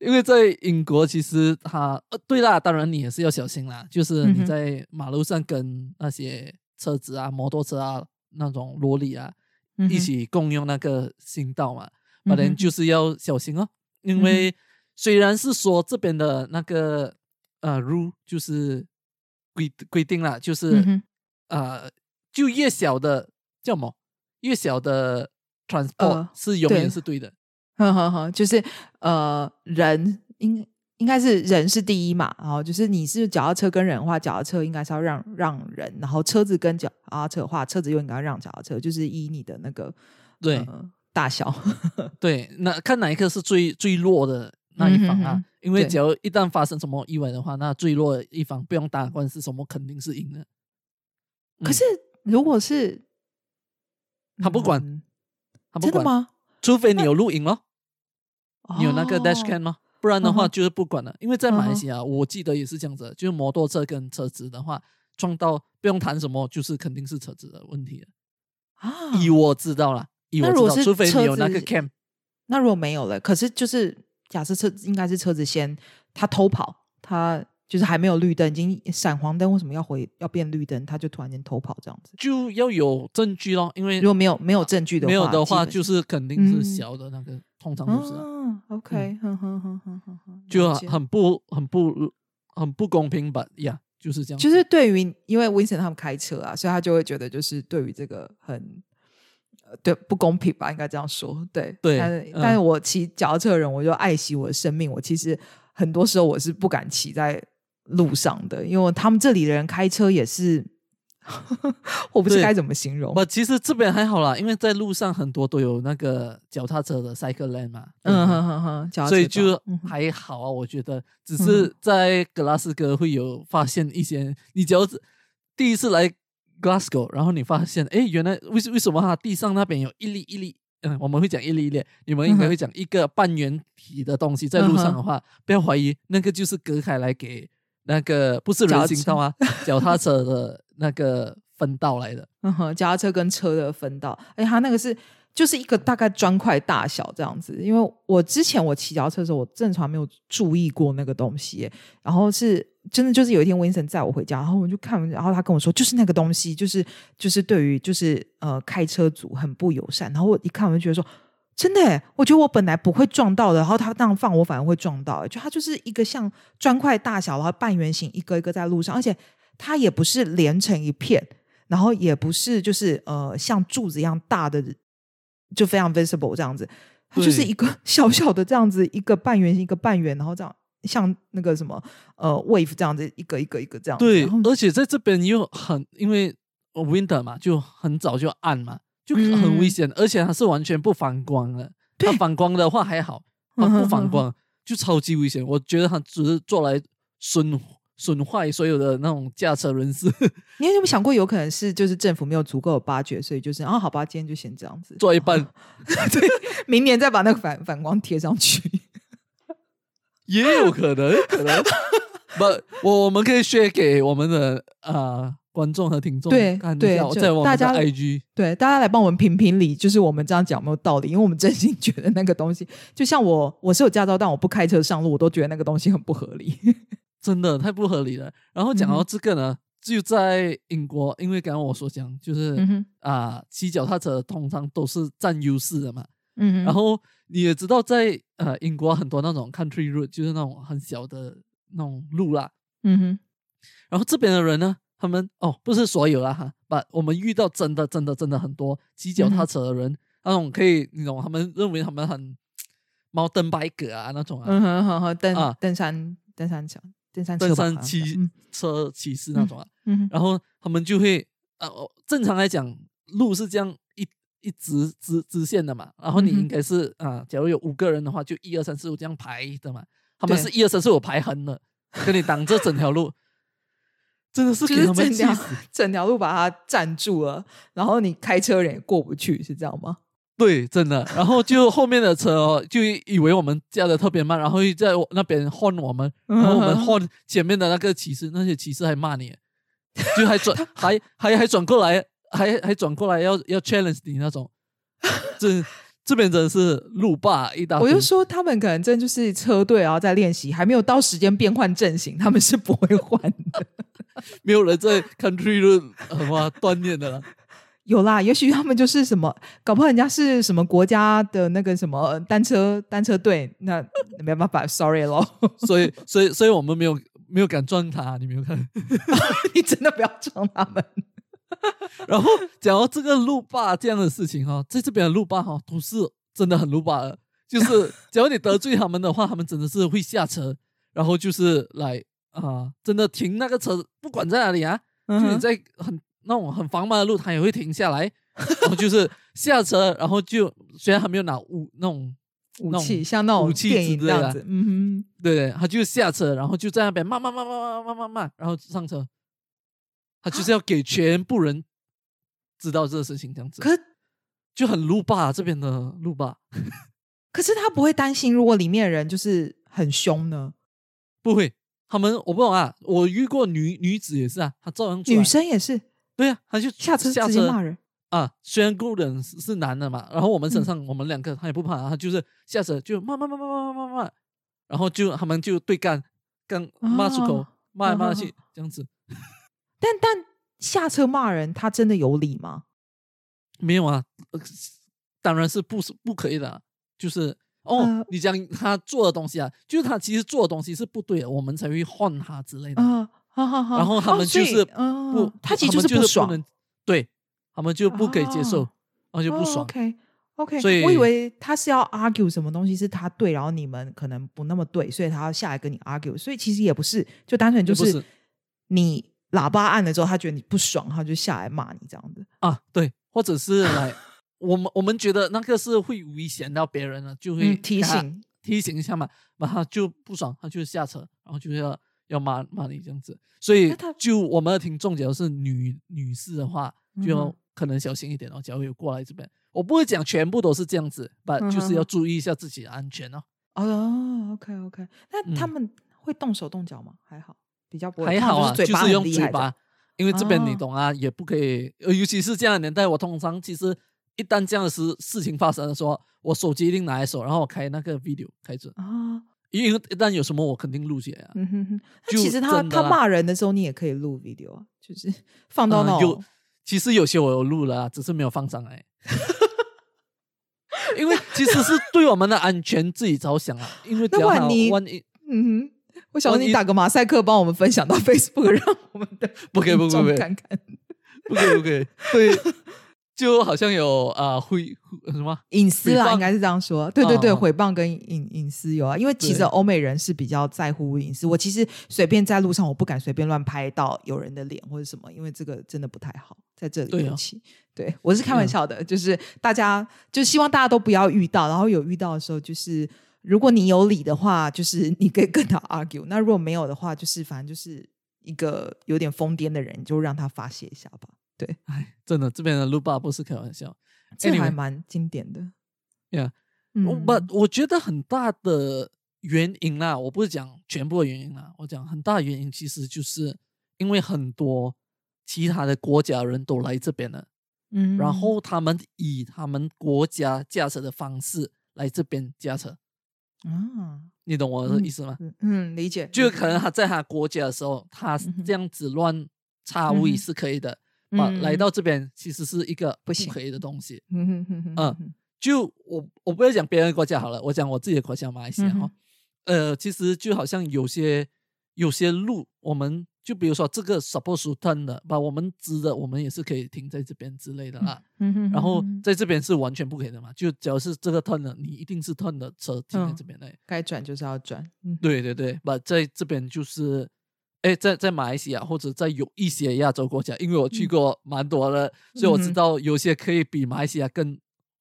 因为在英国，其实他呃对啦，当然你也是要小心啦。就是你在马路上跟那些车子啊、摩托车啊那种萝莉啊一起共用那个行道嘛，反正就是要小心哦。因为虽然是说这边的那个呃 rule 就是规规定了，就是呃就越小的叫什么？越小的 transport 是永远是对的，呵呵呵，就是呃，人应应该是人是第一嘛，然后就是你是脚踏车跟人的话，脚踏车应该是要让让人，然后车子跟脚踏车的话，车子又应该让脚踏车，就是以你的那个对大小，对，那看哪一个是最最弱的那一方啊？因为只要一旦发生什么意外的话，那最弱的一方不用打官司，什么肯定是赢的。可是如果是他不管，他不管吗？除非你有录影咯，你有那个 dash cam 吗？不然的话就是不管了。因为在马来西亚，我记得也是这样子，就是摩托车跟车子的话撞到，不用谈什么，就是肯定是车子的问题了。啊，以我知道了，以我知道，除非你有那个 cam，那如果没有了，可是就是假设车应该是车子先他偷跑，他。就是还没有绿灯，已经闪黄灯，为什么要回要变绿灯？他就突然间偷跑这样子，就要有证据咯。因为如果没有没有证据的话，没有的话，就是肯定是小的那个，通常都是。OK，就很不很不很不公平吧？呀，就是这样。就是对于因为 Vincent 他们开车啊，所以他就会觉得就是对于这个很对不公平吧？应该这样说。对对，但是但是我骑脚踏车的人，我就爱惜我的生命。我其实很多时候我是不敢骑在路上的，因为他们这里的人开车也是。我不知该怎么形容。不，其实这边还好啦，因为在路上很多都有那个脚踏车的 cycle lane 嘛。嗯哼哼哼，所以就还好啊。我觉得只是在格拉斯哥会有发现一些，你只要第一次来 Glasgow，然后你发现，哎，原来为为什么它地上那边有一粒一粒，嗯，我们会讲一粒一粒，你们应该会讲一个半圆体的东西在路上的话，不要怀疑，那个就是隔开来给那个不是人行道啊，脚踏车的。那个分道来的，嗯哼，脚踏车跟车的分道，哎，它那个是就是一个大概砖块大小这样子。因为我之前我骑脚车的时候，我正常没有注意过那个东西，然后是真的就是有一天温森载我回家，然后我就看，然后他跟我说，就是那个东西，就是就是对于就是呃开车族很不友善。然后我一看，我就觉得说，真的，我觉得我本来不会撞到的，然后他那样放，我反而会撞到。就它就是一个像砖块大小，然后半圆形，一个一个在路上，而且。它也不是连成一片，然后也不是就是呃像柱子一样大的，就非常 visible 这样子，它就是一个 小小的这样子一个半圆形一个半圆，然后这样像那个什么呃 wave 这样子一个一个一个这样。对，而且在这边又很因为 winter 嘛，就很早就暗嘛，就很危险，而且它是完全不反光的。它反光的话还好，它不反光就超级危险。我觉得它只是做来损。损坏所有的那种驾车人士，你有没有想过，有可能是就是政府没有足够的巴掘，所以就是啊，好吧，今天就先这样子。做一半，对，明年再把那个反反光贴上去，也有可能，可能。不，我我们可以 share 给我们的啊观众和听众，对对，在我们的 IG，对，大家来帮我们评评理，就是我们这样讲没有道理，因为我们真心觉得那个东西，就像我我是有驾照，但我不开车上路，我都觉得那个东西很不合理。真的太不合理了。然后讲到这个呢，就在英国，因为刚刚我所讲，就是啊，骑脚踏车通常都是占优势的嘛。嗯。然后你也知道，在呃英国很多那种 country road，就是那种很小的那种路啦。嗯哼。然后这边的人呢，他们哦，不是所有啦哈，把我们遇到真的真的真的很多骑脚踏车的人，那种可以那种他们认为他们很猫登白格啊那种啊。嗯哼哼哼，登啊登山登山车。登山骑车骑士那种啊，然后他们就会呃，正常来讲，路是这样一一直直直线的嘛，然后你应该是啊，假如有五个人的话，就一二三四五这样排的嘛，他们是一二三四五排横的，跟你挡着整条路，真的是给他们气死，整条路把它占住了，然后你开车人也过不去，是这样吗？对，真的。然后就后面的车哦，就以为我们驾的特别慢，然后又在那边晃我们，然后我们晃前面的那个骑士，那些骑士还骂你，就还转，还还还转过来，还还转过来要要 challenge 你那种。这这边真的是路霸一大。我就说他们可能真就是车队，然后在练习，还没有到时间变换阵型，他们是不会换的。没有人在 country 路什么锻炼的了。有啦，也许他们就是什么，搞不好人家是什么国家的那个什么单车单车队，那没办法，sorry 咯。所以，所以，所以我们没有没有敢撞他，你没有看？你真的不要撞他们。然后讲到这个路霸这样的事情哈，在这边的路霸哈都是真的很路霸的，就是只要你得罪他们的话，他们真的是会下车，然后就是来啊，真的停那个车，不管在哪里啊，就你在很。那种很繁忙的路，他也会停下来，然后就是下车，然后就虽然还没有拿武那种武器，像那种武器这样子，嗯哼，对对，他就下车，然后就在那边慢慢慢慢慢慢慢慢，然后上车，他就是要给全部人知道这个事情，这样子，可就很路霸这边的路霸，可是他不会担心，如果里面的人就是很凶呢？不会，他们我不懂啊，我遇过女女子也是啊，她照样女生也是。对啊他就下车下车骂人啊虽然 goodness 是男的嘛然后我们身上我们两个他也不怕他就是下车就骂骂骂骂骂骂骂然后就他们就对干干骂出口骂来骂去这样子。但但下车骂人他真的有理吗？没有啊当然是不是不可以的就是哦你讲他做的东西啊就是他其实做的东西是不对的我们才会换他之类的然后他们就是不，他其实就是不爽，对他们就不可以接受，后就不爽。OK OK，所以我以为他是要 argue 什么东西是他对，然后你们可能不那么对，所以他要下来跟你 argue。所以其实也不是，就单纯就是你喇叭按了之后，他觉得你不爽，他就下来骂你这样子。啊，对，或者是来我们我们觉得那个是会危险到别人了，就会嗯，提醒。提醒一下嘛，然后他就不爽，他就下车，然后就要要骂骂你这样子。所以就我们的听众，假如是女女士的话，就可能小心一点哦。假如有过来这边，我不会讲全部都是这样子，但就是要注意一下自己的安全哦。哦，OK OK，那他嗯们会动手动脚吗？还好，比较不会。还好啊，就是用嘴巴，因为这边你哦懂啊，也不可以，呃尤其是这样的年代，我通常其实一旦这样的事事情发生的时候，我手机一定拿在手，然后我开那个 video 开着，啊。因为一旦有什么我肯定录起来啊。嗯哼哼，其实他他骂人的时候，你也可以录 video 啊，就是 放到那嗯有。其实有些我有录了啊，只是没有放上来。因为其实是对我们的安全自己着想啊，因为只那万一万一嗯哼，我想说万一你打个马赛克，帮我们分享到 Facebook，让我们的不可以不可以不可以看看不可以不可以，对，就好像有啊会会什么隐私啦，应该是这样说。对对对，嗯嗯诽谤跟隐隐私有啊，因为其实欧美人是比较在乎隐私。我其实随便在路上，我不敢随便乱拍到有人的脸或者什么，因为这个真的不太好。在这里对啊尤其对我是开玩笑的，就是大家就希望大家都不要遇到，然后有遇到的时候，就是如果你有理的话，就是你可以跟他 argue；那如果没有的话，就是反正就是一个有点疯癫的人，你就让他发泄一下吧。对，哎，真的这边的路霸不是开玩笑。这还蛮经典的。Yeah，嗯。我不，我觉得很大的原因啦，我不是讲全部的原因啦，我讲很大的原因其实就是因为很多其他的国家人都来这边了，嗯。然后他们以他们国家驾车的方式来这边驾车，啊，你懂我的意思吗？嗯嗯，理解，就可能他在他国家的时候，他这样子乱插位是可以的，啊，嗯来到这边其实是一个不行不可以的东西。嗯就我我不要讲别人的国家好了，我讲我自己的国家马来西亚哈、嗯呃，其实就好像有些有些路，我们就比如说这个 suppose turn 的，把我们直的，我们也是可以停在这边之类的啦。嗯哼，然后在这边是完全不可以的嘛，就只要是这个 turn 的，你一定是 turn 的车停在嗯这边的。该转就是要转，嗯对对对，把在这边就是，哎，在在马来西亚或者在有一些亚洲国家，因为我去嗯过蛮多的，所以我知道有些可以比马来西亚更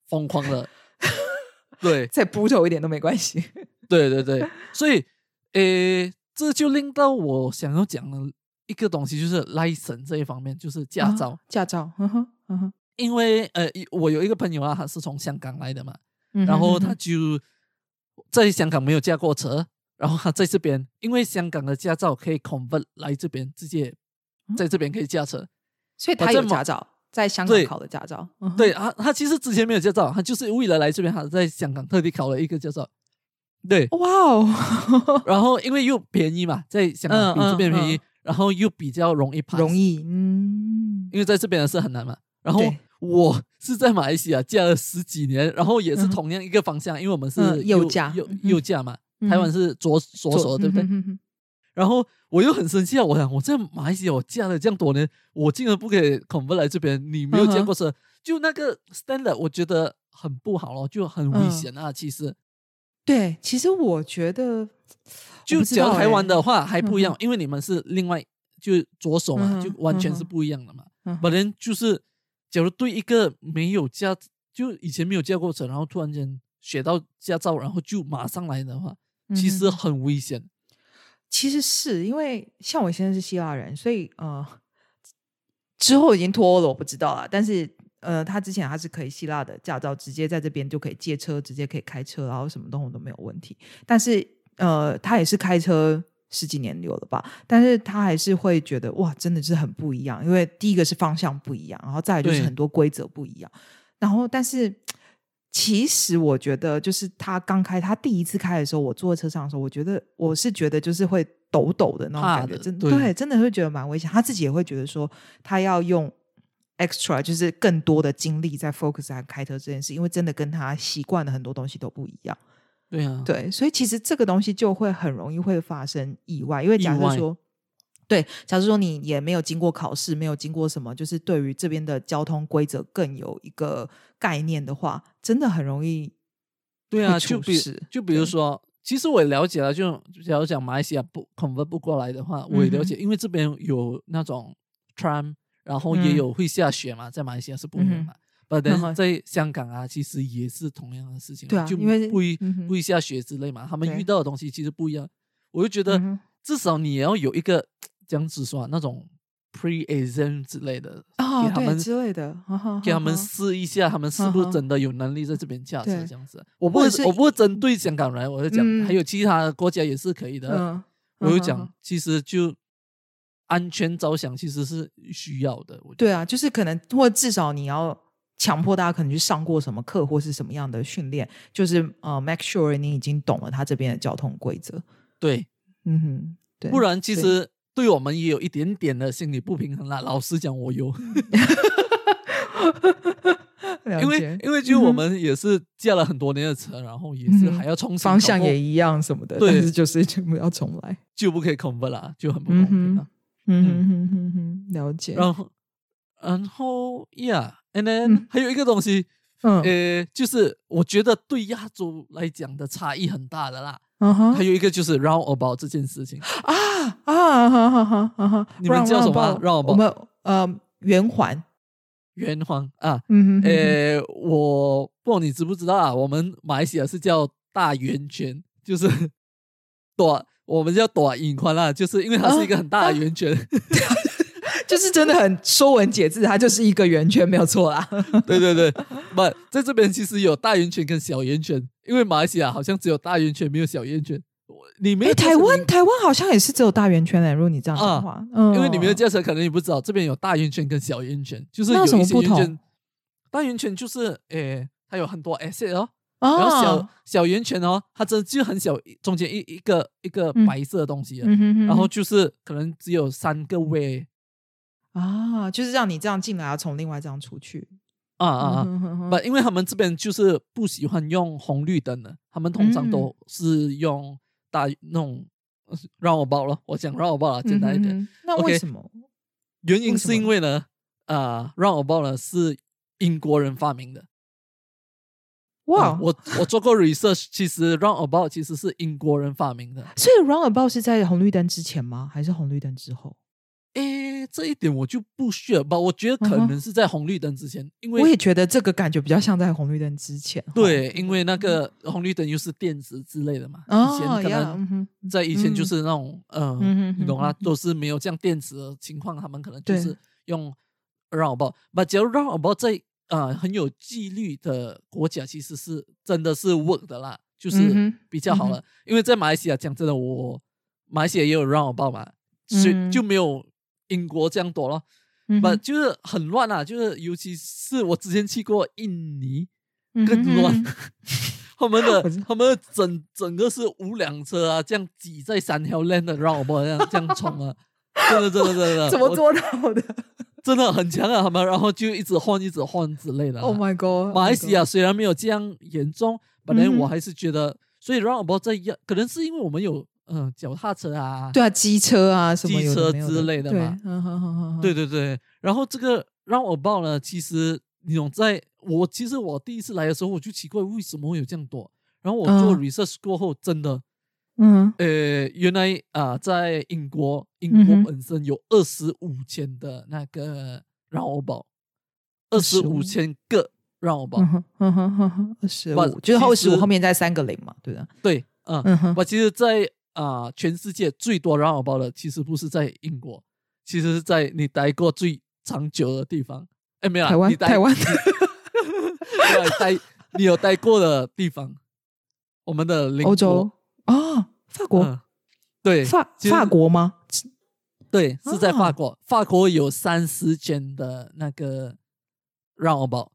疯狂的。对再补头一点都没关系。对对对，所以，诶，这就令到我想要讲的一个东西，就是 license 这一方面，就是驾照。啊驾照，嗯哼嗯哼，因为呃，我有一个朋友啊，他是从香港来的嘛，嗯然后他就在香港没有驾过车，然后他在这边，因为香港的驾照可以 convert 来这边，直接在这边可以驾车。所以他有驾照，在香港考的驾照，对啊，他其实之前没有驾照，他就是为了来这边，他在香港特地考了一个驾照。对，哇哦，然后因为又便宜嘛，在香港比嗯这边便宜，嗯然后又比较容易 pass，容，易，嗯，因为在这边的是很难嘛。然后我是在马来西亚驾了十几年，然后也是嗯。同样一个方向，因为我们是嗯右驾右右驾嘛，嗯台湾是左左左手，对不对？然后我又很生气啊！我想我在马来西亚我嫁了这样多年，我竟然不可以 convert 来这边，你没有见过车，就那个 standard 我觉得很不好咯，就很危嗯险啊！其实对，其实我觉得，就只要台湾欸的话还不一样嗯，因为你们是另外就左手嘛，就完全是不一样的嘛。嗯本人就是，假如对一个没有驾，就以前没有驾过车，然后突然间学到驾照，然后就马上来的话，其实很危险。其实是因为像我现在是希腊人，所以呃，之后已经脱欧了，我不知道啦。但是呃，他之前他是可以希腊的驾照，直接在这边就可以借车，直接可以开车，然后什么东西都没有问题。但是呃，他也是开车十几年有了吧，但是他还是会觉得哇，真的是很不一样。因为第一个是方向不一样，然后再来就是很多规则不一样。然后，但是其实我觉得，就是他刚开，他第一次开的时候，我坐在车上的时候，我觉得我是觉得就是会抖抖的那种感觉，真的对对，真的会觉得蛮危险。他自己也会觉得说，他要用 extra，就是更多的精力在 focus 在开车这件事，因为真的跟他习惯的很多东西都不一样。对啊，对，所以其实这个东西就会很容易会发生意外，因为假设说对，假如说你也没有经过考试，没有经过什么，就是对于这边的交通规则更有一个概念的话，真的很容易。对啊，就比就比如说，其实我也了解了，就假如讲马来西亚不 convert 不过来的话，我也了解，因为这边有那种 tram，然后也有会下雪嘛，在马来西亚是不会嘛。不，但在香港啊，其实也是同样的事情，对啊，就因为不会不会下雪之类嘛，他们遇到的东西其实不一样。我就觉得至少你也要有一个。这样子说，那种 pre-exam 之类的啊，他们之类的，给他们试一下，他们是不是真的有能力在这边驾驶？这样子，我不会我不针对香港人，我就讲，还有其他国家也是可以的。我就讲，其实就安全着想，其实是需要的。对啊，就是可能或至少你要强迫大家可能去上过什么课或是什么样的训练，就是呃，make sure 你已经懂了他这边的交通规则。对，嗯哼，对，不然其实。对我们也有一点点的心理不平衡啦。老实讲，我有，因为因为就我们也是驾了很多年的车，然后也是还要重新方向也一样什么的，但是就是全部要重来，就不可以 convert 啦，就很不公平了。嗯哼哼哼哼，了解。然后然后，Yeah，and then 还有一个东西，嗯，呃，就是我觉得对亚洲来讲的差异很大的啦。嗯哼，还有一个就是 roundabout 这件事情啊啊哈哈哈哈！你们叫什么？roundabout？我们呃圆环，圆环啊，嗯哼，呃，我不知道你知不知道啊？我们马来西亚是叫大圆圈，就是 短，我们叫短引宽啦，就是因为它是一个很大的圆圈。就是真的很说文解字，它就是一个圆圈，没有错 啦。对对对，不在这边其实有大圆圈跟小圆圈，因为马来西亚好像只有大圆圈，没有小圆圈。你没台湾台湾好像也是只有大圆圈诶。如果你这样的话，嗯，因为你没有驾车，可能你不知道这边有大圆圈跟小圆圈，就是有什么不同？大圆圈就是诶，它有很多 S 哦，然后小小圆圈哦，它真就很小，中间一一个一个白色的东西，然后就是可能只有三个位。啊，就是让你这样进来，要从另外一张出去啊啊啊！不，因为他们这边就是不喜欢用红绿灯的，他们通常都是用大那种让我报了，我讲让我报了，简单一点。那为什么？原因是因为呢，啊，让我报呢是英国人发明的。哇，我我做过 research，其实 roundabout 其实是英国人发明的。所以 roundabout 是在红绿灯之前吗？还是红绿灯之后？哎，这一点我就不需吧。我觉得可能是在红绿灯之前，因为我也觉得这个感觉比较像在红绿灯之前。对，因为那个红绿灯又是电子之类的嘛。以前可能在以前就是那种，嗯，你懂啊，都是没有这样电子的情况，他们可能就是用绕包。把假如绕包在啊很有纪律的国家，其实是真的是 work 的啦，就是比较好了。因为在马来西亚讲真的，我马来西亚也有 roundabout 嘛，所以就没有。英国这样多了，不就是很乱啊？就是尤其是我之前去过印尼，更乱。他们的他们的整整个是五辆车啊，这样挤在三条 lane 的绕不这样这样冲啊，真的真的真的，怎么做到的？真的很强啊！他们然后就一直换一直换之类的。Oh my god！马来西亚虽然没有这样严重，本来我还是觉得，所以让我不在一样，可能是因为我们有。嗯，脚踏车啊，对啊，机车啊，什么机车之类的嘛，对对对。然后这个让我报呢，其实你懂，在我其实我第一次来的时候，我就奇怪为什么会有这样多。然后我做 research 过后，真的，嗯，呃，原来啊，在英国，英国本身有二十五千的那个让我报，二十五千个让我报，二十五，就是后十五后面再三个零嘛，对的，对，嗯，我其实，在啊，全世界最多让我包的其实不是在英国，其实是在你待过最长久的地方。哎，没有，台湾，台湾，待你有待过的地方，我们的欧洲啊，法国，对，法法国吗？对，是在法国，法国有三十间的那个让我包。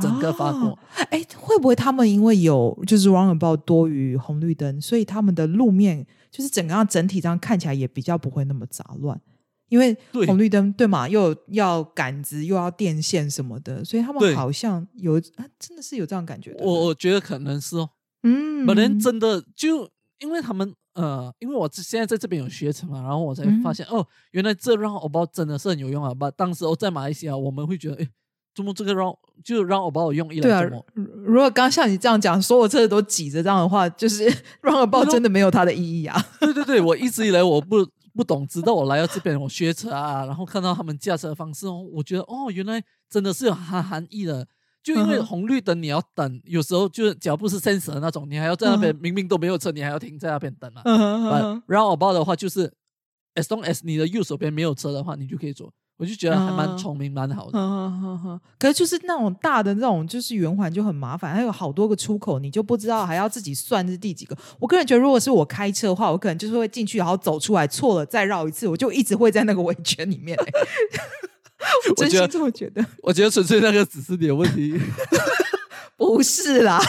整个法国，哎，会不会他们因为有就是 roundabout 多于红绿灯，所以他们的路面就是整个整体这样看起来也比较不会那么杂乱？因为红绿灯对嘛，又要杆子又要电线什么的，所以他们好像有啊，真的是有这样感觉。我我觉得可能是哦，嗯，可能真的就因为他们呃，因为我现在在这边有学成嘛，然后我才发现哦，原来这让欧包真的是很有用啊！把当时我在马来西亚，我们会觉得哎。怎么这个让就让我把我用一来对啊，如果刚像你这样讲，所有车子都挤着这样的话，就是 让我报真的没有它的意义啊。对 对对，我一直以来我不不懂，直到我来到这边，我学车啊，然后看到他们驾车方式哦，我觉得哦，原来真的是有含含义的。就因为红绿灯你要等，有时候就是脚步是生死的那种，你还要在那边明明都没有车，你还要停在那边等嘛。让我报的话就是 as long as 你的右手边没有车的话，你就可以走。我就觉得还蛮聪明，蛮好的。可是就是那种大的那种，就是圆环就很麻烦，还有好多个出口，你就不知道还要自己算是第几个。我个人觉得，如果是我开车的话，我可能就是会进去，然后走出来，错了再绕一次，我就一直会在那个围圈里面。我真心这么觉得？我觉得纯粹那个只是你的问题，不是啦。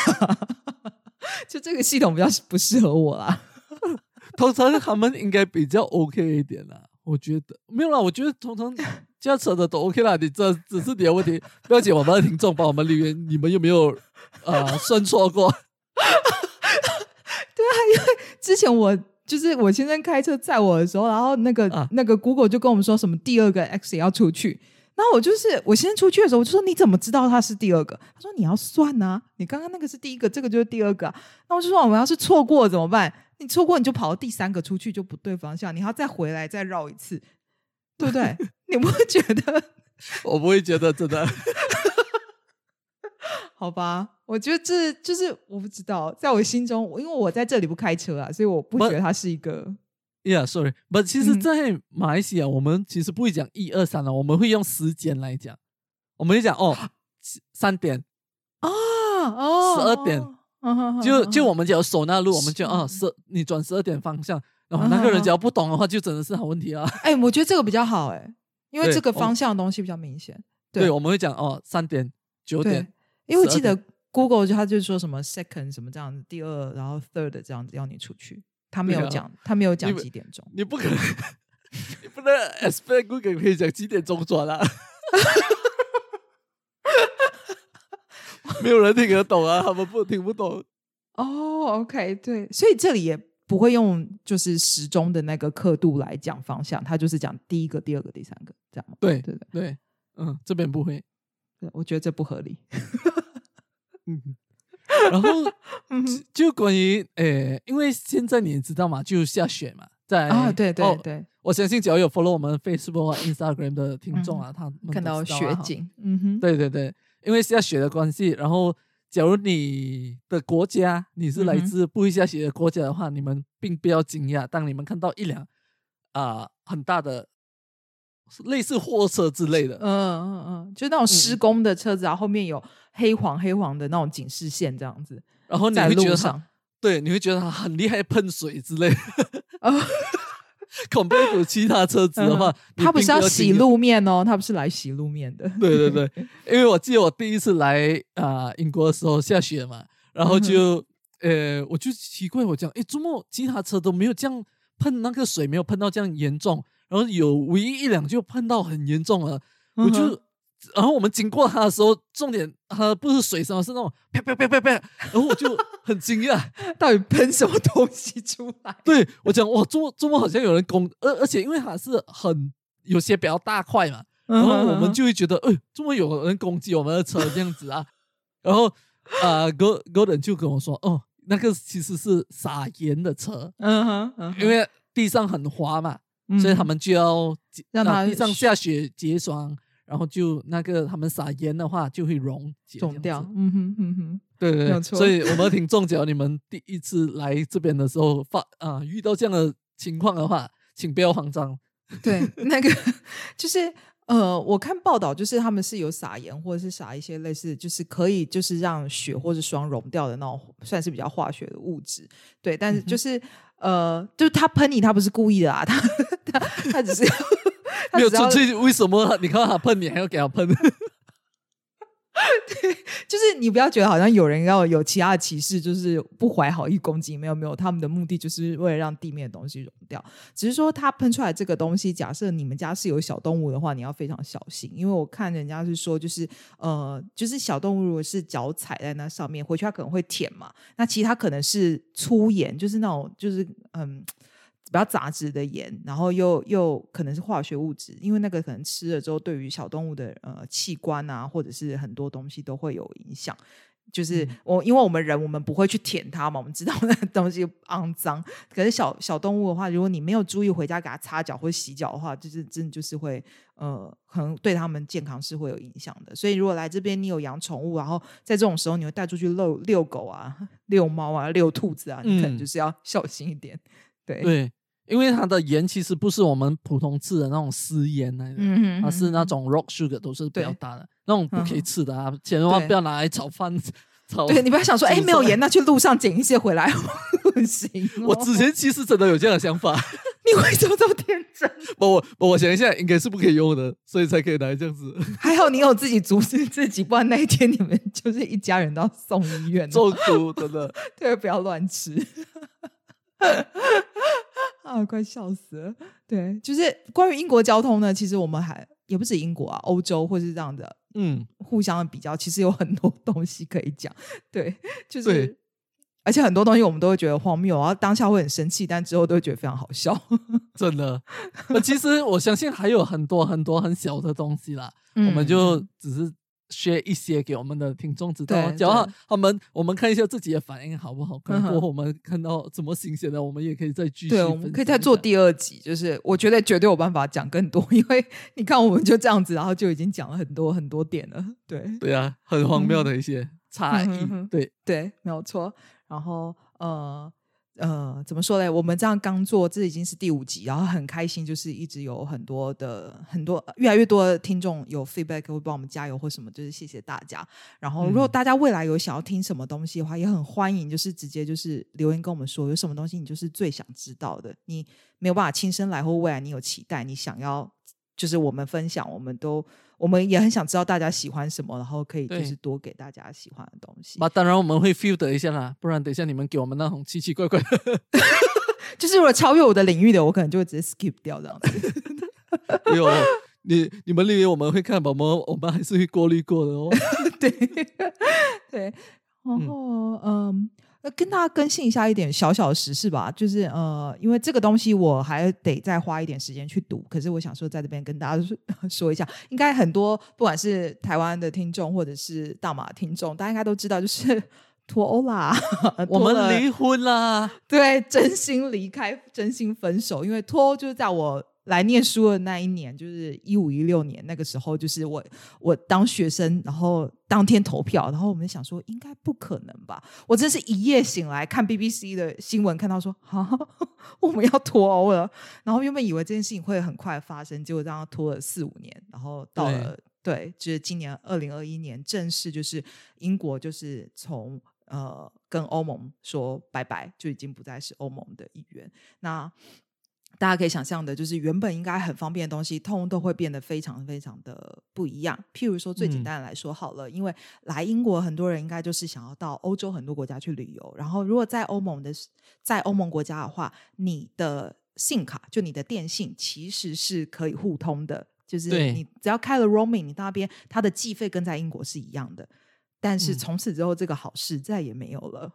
就这个系统比较不适合我啦。通常他们应该比较 OK 一点啦。我觉得没有啦，我觉得通常这样扯的都 OK 啦。你这只是你的问题，不要紧。我们的听众帮我们留言，你们有没有啊算错过？对啊，因为之前我就是我先生开车载我的时候，然后那个那个 Google 就跟我们说什么第二个 X 也要出去，然后我就是我先出去的时候，我就说你怎么知道他是第二个？他说你要算啊，你刚刚那个是第一个，这个就是第二个。那我就说我们要是错过怎么办？你错过你就跑到第三个出去就不对方向，你还要再回来再绕一次，对不对？你不会觉得？我不会觉得真的，好吧？我觉得这就是我不知道，在我心中，因为我在这里不开车啊，所以我不觉得它是一个。Yeah，sorry，but 其实，在马来西亚，我们其实不会讲一二三了，我们会用时间来讲，我们会讲哦，三点。啊，哦，十二点。就就我们只要守那路，我们就啊十你转十二点方向，然后那个人只要不懂的话，就真的是好问题啊。哎，我觉得这个比较好哎，因为这个方向的东西比较明显。对，我们会讲哦三点九点，因为我记得 Google 就他就说什么 second 什么这样子，第二然后 third 这样子要你出去，他没有讲，他没有讲几点钟。你不可能，你不能 expect Google 可以讲几点钟转啊。没有人听得懂啊，他们不听不懂。哦，OK，对，所以这里也不会用就是时钟的那个刻度来讲方向，他就是讲第一个、第二个、第三个这样吗？对对对，嗯，这边不会，我觉得这不合理。嗯，然后就关于诶，因为现在你也知道嘛，就下雪嘛，在啊，对对对，我相信只要有 follow 我们 Facebook、Instagram 的听众啊，他们看到雪景，嗯哼，对对对。因为下雪的关系，然后假如你的国家你是来自不会下雪的国家的话，你们并不要惊讶。当你们看到一辆啊很大的类似货车之类的，嗯嗯嗯，就那种施工的车子啊，后面有黑黄黑黄的那种警示线这样子，然后你会觉得对，你会觉得它很厉害，喷水之类。compared to 其他车子的话，他不是要洗路面哦，他不是来洗路面的。对对对，因为我记得我第一次来啊英国的时候下雪嘛，然后就呃我就奇怪，我讲哎，周末其他车都没有这样喷那个水，没有喷到这样严重，然后有唯一一辆就喷到很严重了，我就。然后我们经过他的时候，重点他不是水声，是那种啪啪啪啪啪，然后我就很惊讶，到底喷什么东西出来？对我讲，哇，中中末好像有人攻，而而且因为它是很有些比较大块嘛，然后我们就会觉得，哎，中末有人攻击我们的车这样子啊。然后啊，Go Golden 就跟我说，哦，那个其实是撒盐的车，嗯哼，因为地上很滑嘛，所以他们就要让它地上下雪结霜。然后就那个他们撒盐的话就会溶解掉，嗯哼嗯哼，对对对，所以我们 挺重脚。你们第一次来这边的时候发啊遇到这样的情况的话，请不要慌张。对，那个就是呃，我看报道就是他们是有撒盐或者是撒一些类似就是可以就是让雪或者霜融掉的那种，算是比较化学的物质。对，但是就是呃，就是他喷你，他不是故意的啊，他他他只是。没有纯粹为什么？你看他喷你，还要给他喷？对，就是你不要觉得好像有人要有其他的歧视，就是不怀好意攻击，没有没有，他们的目的就是为了让地面的东西融掉。只是说它喷出来这个东西，假设你们家是有小动物的话，你要非常小心，因为我看人家是说，就是呃，就是小动物如果是脚踩在那上面，回去它可能会舔嘛。那其实它可能是粗盐，就是那种就是嗯。比较杂质的盐，然后又又可能是化学物质，因为那个可能吃了之后，对于小动物的呃器官啊，或者是很多东西都会有影响。就是我，因为我们人我们不会去舔它嘛，我们知道 那东西肮脏。可是小小动物的话，如果你没有注意回家给它擦脚或洗脚的话，就是真的就是会呃，可能对它们健康是会有影响的。所以如果来这边你有养宠物，然后在这种时候你会带出去遛遛狗啊、遛猫啊、遛兔子啊，你可能就是要小心一点。对对。因为它的盐其实不是我们普通吃的那种私盐来的，它是那种 rock sugar，都是比较大的那种不可以吃的啊，千万不要拿来炒饭。炒对你不要想说，哎，没有盐，那去路上捡一些回来 不行。我之前其实真的有这样的想法，你为什么这么天真？不，我我想一下，应该是不可以用的，所以才可以拿来这样子。还好你有自己阻止自己，不然那一天你们就是一家人都要送医院，中毒真的。对，不要乱吃。啊，快笑死了！对，就是关于英国交通呢，其实我们还也不止英国啊，欧洲或是这样的，嗯，互相的比较，其实有很多东西可以讲。对，就是，而且很多东西我们都会觉得荒谬，然后当下会很生气，但之后都会觉得非常好笑。真的，其实我相信还有很多很多很小的东西啦，我们就只是。学一些给我们的听众知道，然后他们我们看一下自己的反应好不好？过后我们看到怎么新鲜的，我们也可以再继续。对，我们可以再做第二集。就是我觉得绝对有办法讲更多，因为你看我们就这样子，然后就已经讲了很多很多点了。对，对啊，很荒谬的一些差异。对对，没有错。然后呃。呃，怎么说嘞？我们这样刚做，这已经是第五集，然后很开心，就是一直有很多的很多越来越多的听众有 feedback，会帮我们加油或什么，就是谢谢大家。然后，如果大家未来有想要听什么东西的话，也很欢迎，就是直接就是留言跟我们说，有什么东西你就是最想知道的，你没有办法亲身来，或未来你有期待，你想要就是我们分享，我们都。我们也很想知道大家喜欢什么，然后可以就是多给大家喜欢的东西。那当然我们会 filter 一下啦，不然等一下你们给我们那种奇奇怪怪，就是如果超越我的领域的，我可能就会直接 skip 掉这样子。没有，你你们以为我们会看我们，我们还是会过滤过的哦。对对，然后嗯。那跟大家更新一下一点小小的时事吧，就是呃，因为这个东西我还得再花一点时间去读，可是我想说在这边跟大家 说一下，应该很多不管是台湾的听众或者是大马听众，大家应该都知道，就是 脱欧啦，我们离婚啦，对，真心离开，真心分手，因为脱欧就是在我。来念书的那一年，就是一五一六年，那个时候就是我我当学生，然后当天投票，然后我们想说应该不可能吧？我真是一夜醒来看 BBC 的新闻，看到说啊 我们要脱欧了，然后原本以为这件事情会很快发生，结果这样拖了四五年，然后到了对，就是今年二零二一年正式就是英国就是从呃跟欧盟说拜拜，就已经不再是欧盟的一员。那大家可以想象的，就是原本应该很方便的东西，通通都会变得非常非常的不一样。譬如说，最简单的来说好了，因为来英国很多人应该就是想要到欧洲很多国家去旅游，然后如果在欧盟的在欧盟国家的话，你的信卡就你的电信其实是可以互通的，就是你只要开了 roaming，你到那边它的计费跟在英国是一样的。但是从此之后，这个好事再也没有了。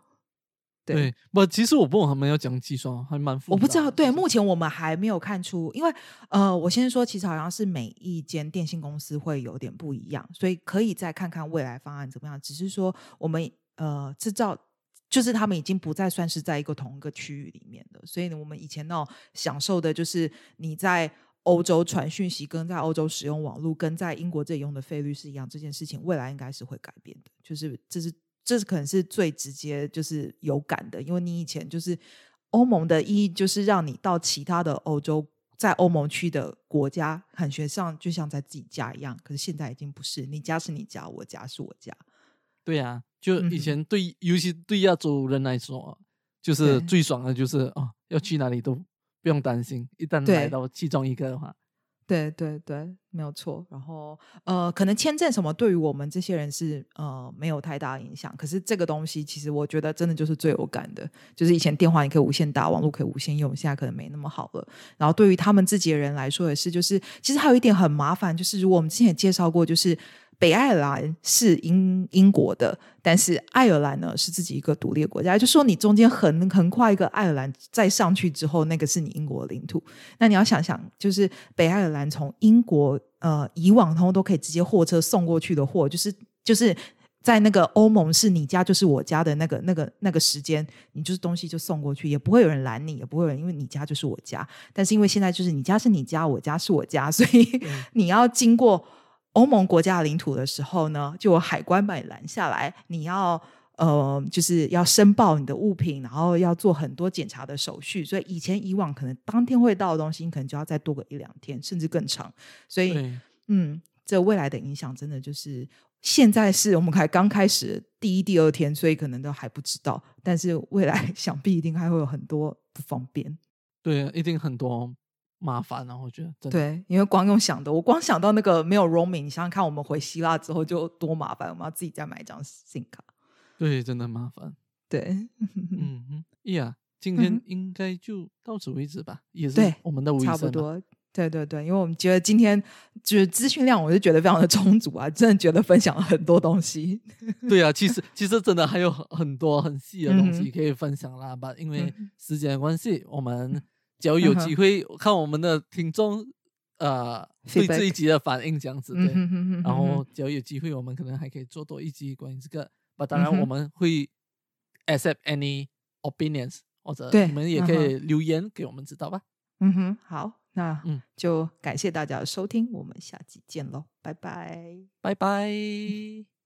对，不，其实我不懂他们要讲计算，还蛮复杂。我不知道，对，目前我们还没有看出，因为呃，我先说，其实好像是每一间电信公司会有点不一样，所以可以再看看未来方案怎么样。只是说，我们呃制造，就是他们已经不再算是在一个同一个区域里面的，所以呢，我们以前那种享受的就是你在欧洲传讯息，跟在欧洲使用网络，跟在英国这里用的费率是一样，这件事情未来应该是会改变的，就是这是。这是可能是最直接就是有感的，因为你以前就是欧盟的意义，就是让你到其他的欧洲，在欧盟区的国家，感觉上就像在自己家一样。可是现在已经不是，你家是你家，我家是我家。对呀，就以前对，尤其对亚洲人来说，就是最爽的，就是哦，要去哪里都不用担心，一旦来到其中一个的话。对对对，没有错。然后呃，可能签证什么对于我们这些人是呃没有太大影响。可是这个东西其实我觉得真的就是最有感的，就是以前电话你可以无限打，网络可以无限用，现在可能没那么好了。然后对于他们自己的人来说也是，就是其实还有一点很麻烦，就是如果我们之前也介绍过，就是。北爱尔兰是英英国的，但是爱尔兰呢是自己一个独立的国家。就说你中间横横跨一个爱尔兰，再上去之后，那个是你英国的领土。那你要想想，就是北爱尔兰从英国呃以往通都可以直接货车送过去的货，就是就是在那个欧盟是你家就是我家的那个那个那个时间，你就是东西就送过去，也不会有人拦你，也不会有人因为你家就是我家。但是因为现在就是你家是你家，我家是我家，所以 你要经过。欧盟国家的领土的时候呢，就有海关把你拦下来，你要呃，就是要申报你的物品，然后要做很多检查的手续。所以以前以往可能当天会到的东西，你可能就要再多个一两天，甚至更长。所以，嗯，这未来的影响真的就是现在是我们才刚开始第一、第二天，所以可能都还不知道。但是未来 想必一定还会有很多不方便。对，一定很多。麻烦啊，我觉得对，因为光用想的，我光想到那个没有 roaming，你想想看，我们回希腊之后就多麻烦，我们要自己再买一张 SIM 卡。对，真的麻烦。对，嗯嗯，呀，今天应该就到此为止吧，也是我们的差不多。对对对，因为我们觉得今天就是资讯量，我就觉得非常的充足啊，真的觉得分享了很多东西。对啊，其实其实真的还有很多很细的东西可以分享啦吧，因为时间关系，我们。只要有机会看我们的听众，呃，对这一集的反应这样子，对，然后只要有机会，我们可能还可以做多一集关于这个。那，当然我们会 accept any opinions，或者你们也可以留言给我们知道吧。嗯哼，好，那嗯，就感谢大家的收听，我们下期见喽，拜拜，拜拜。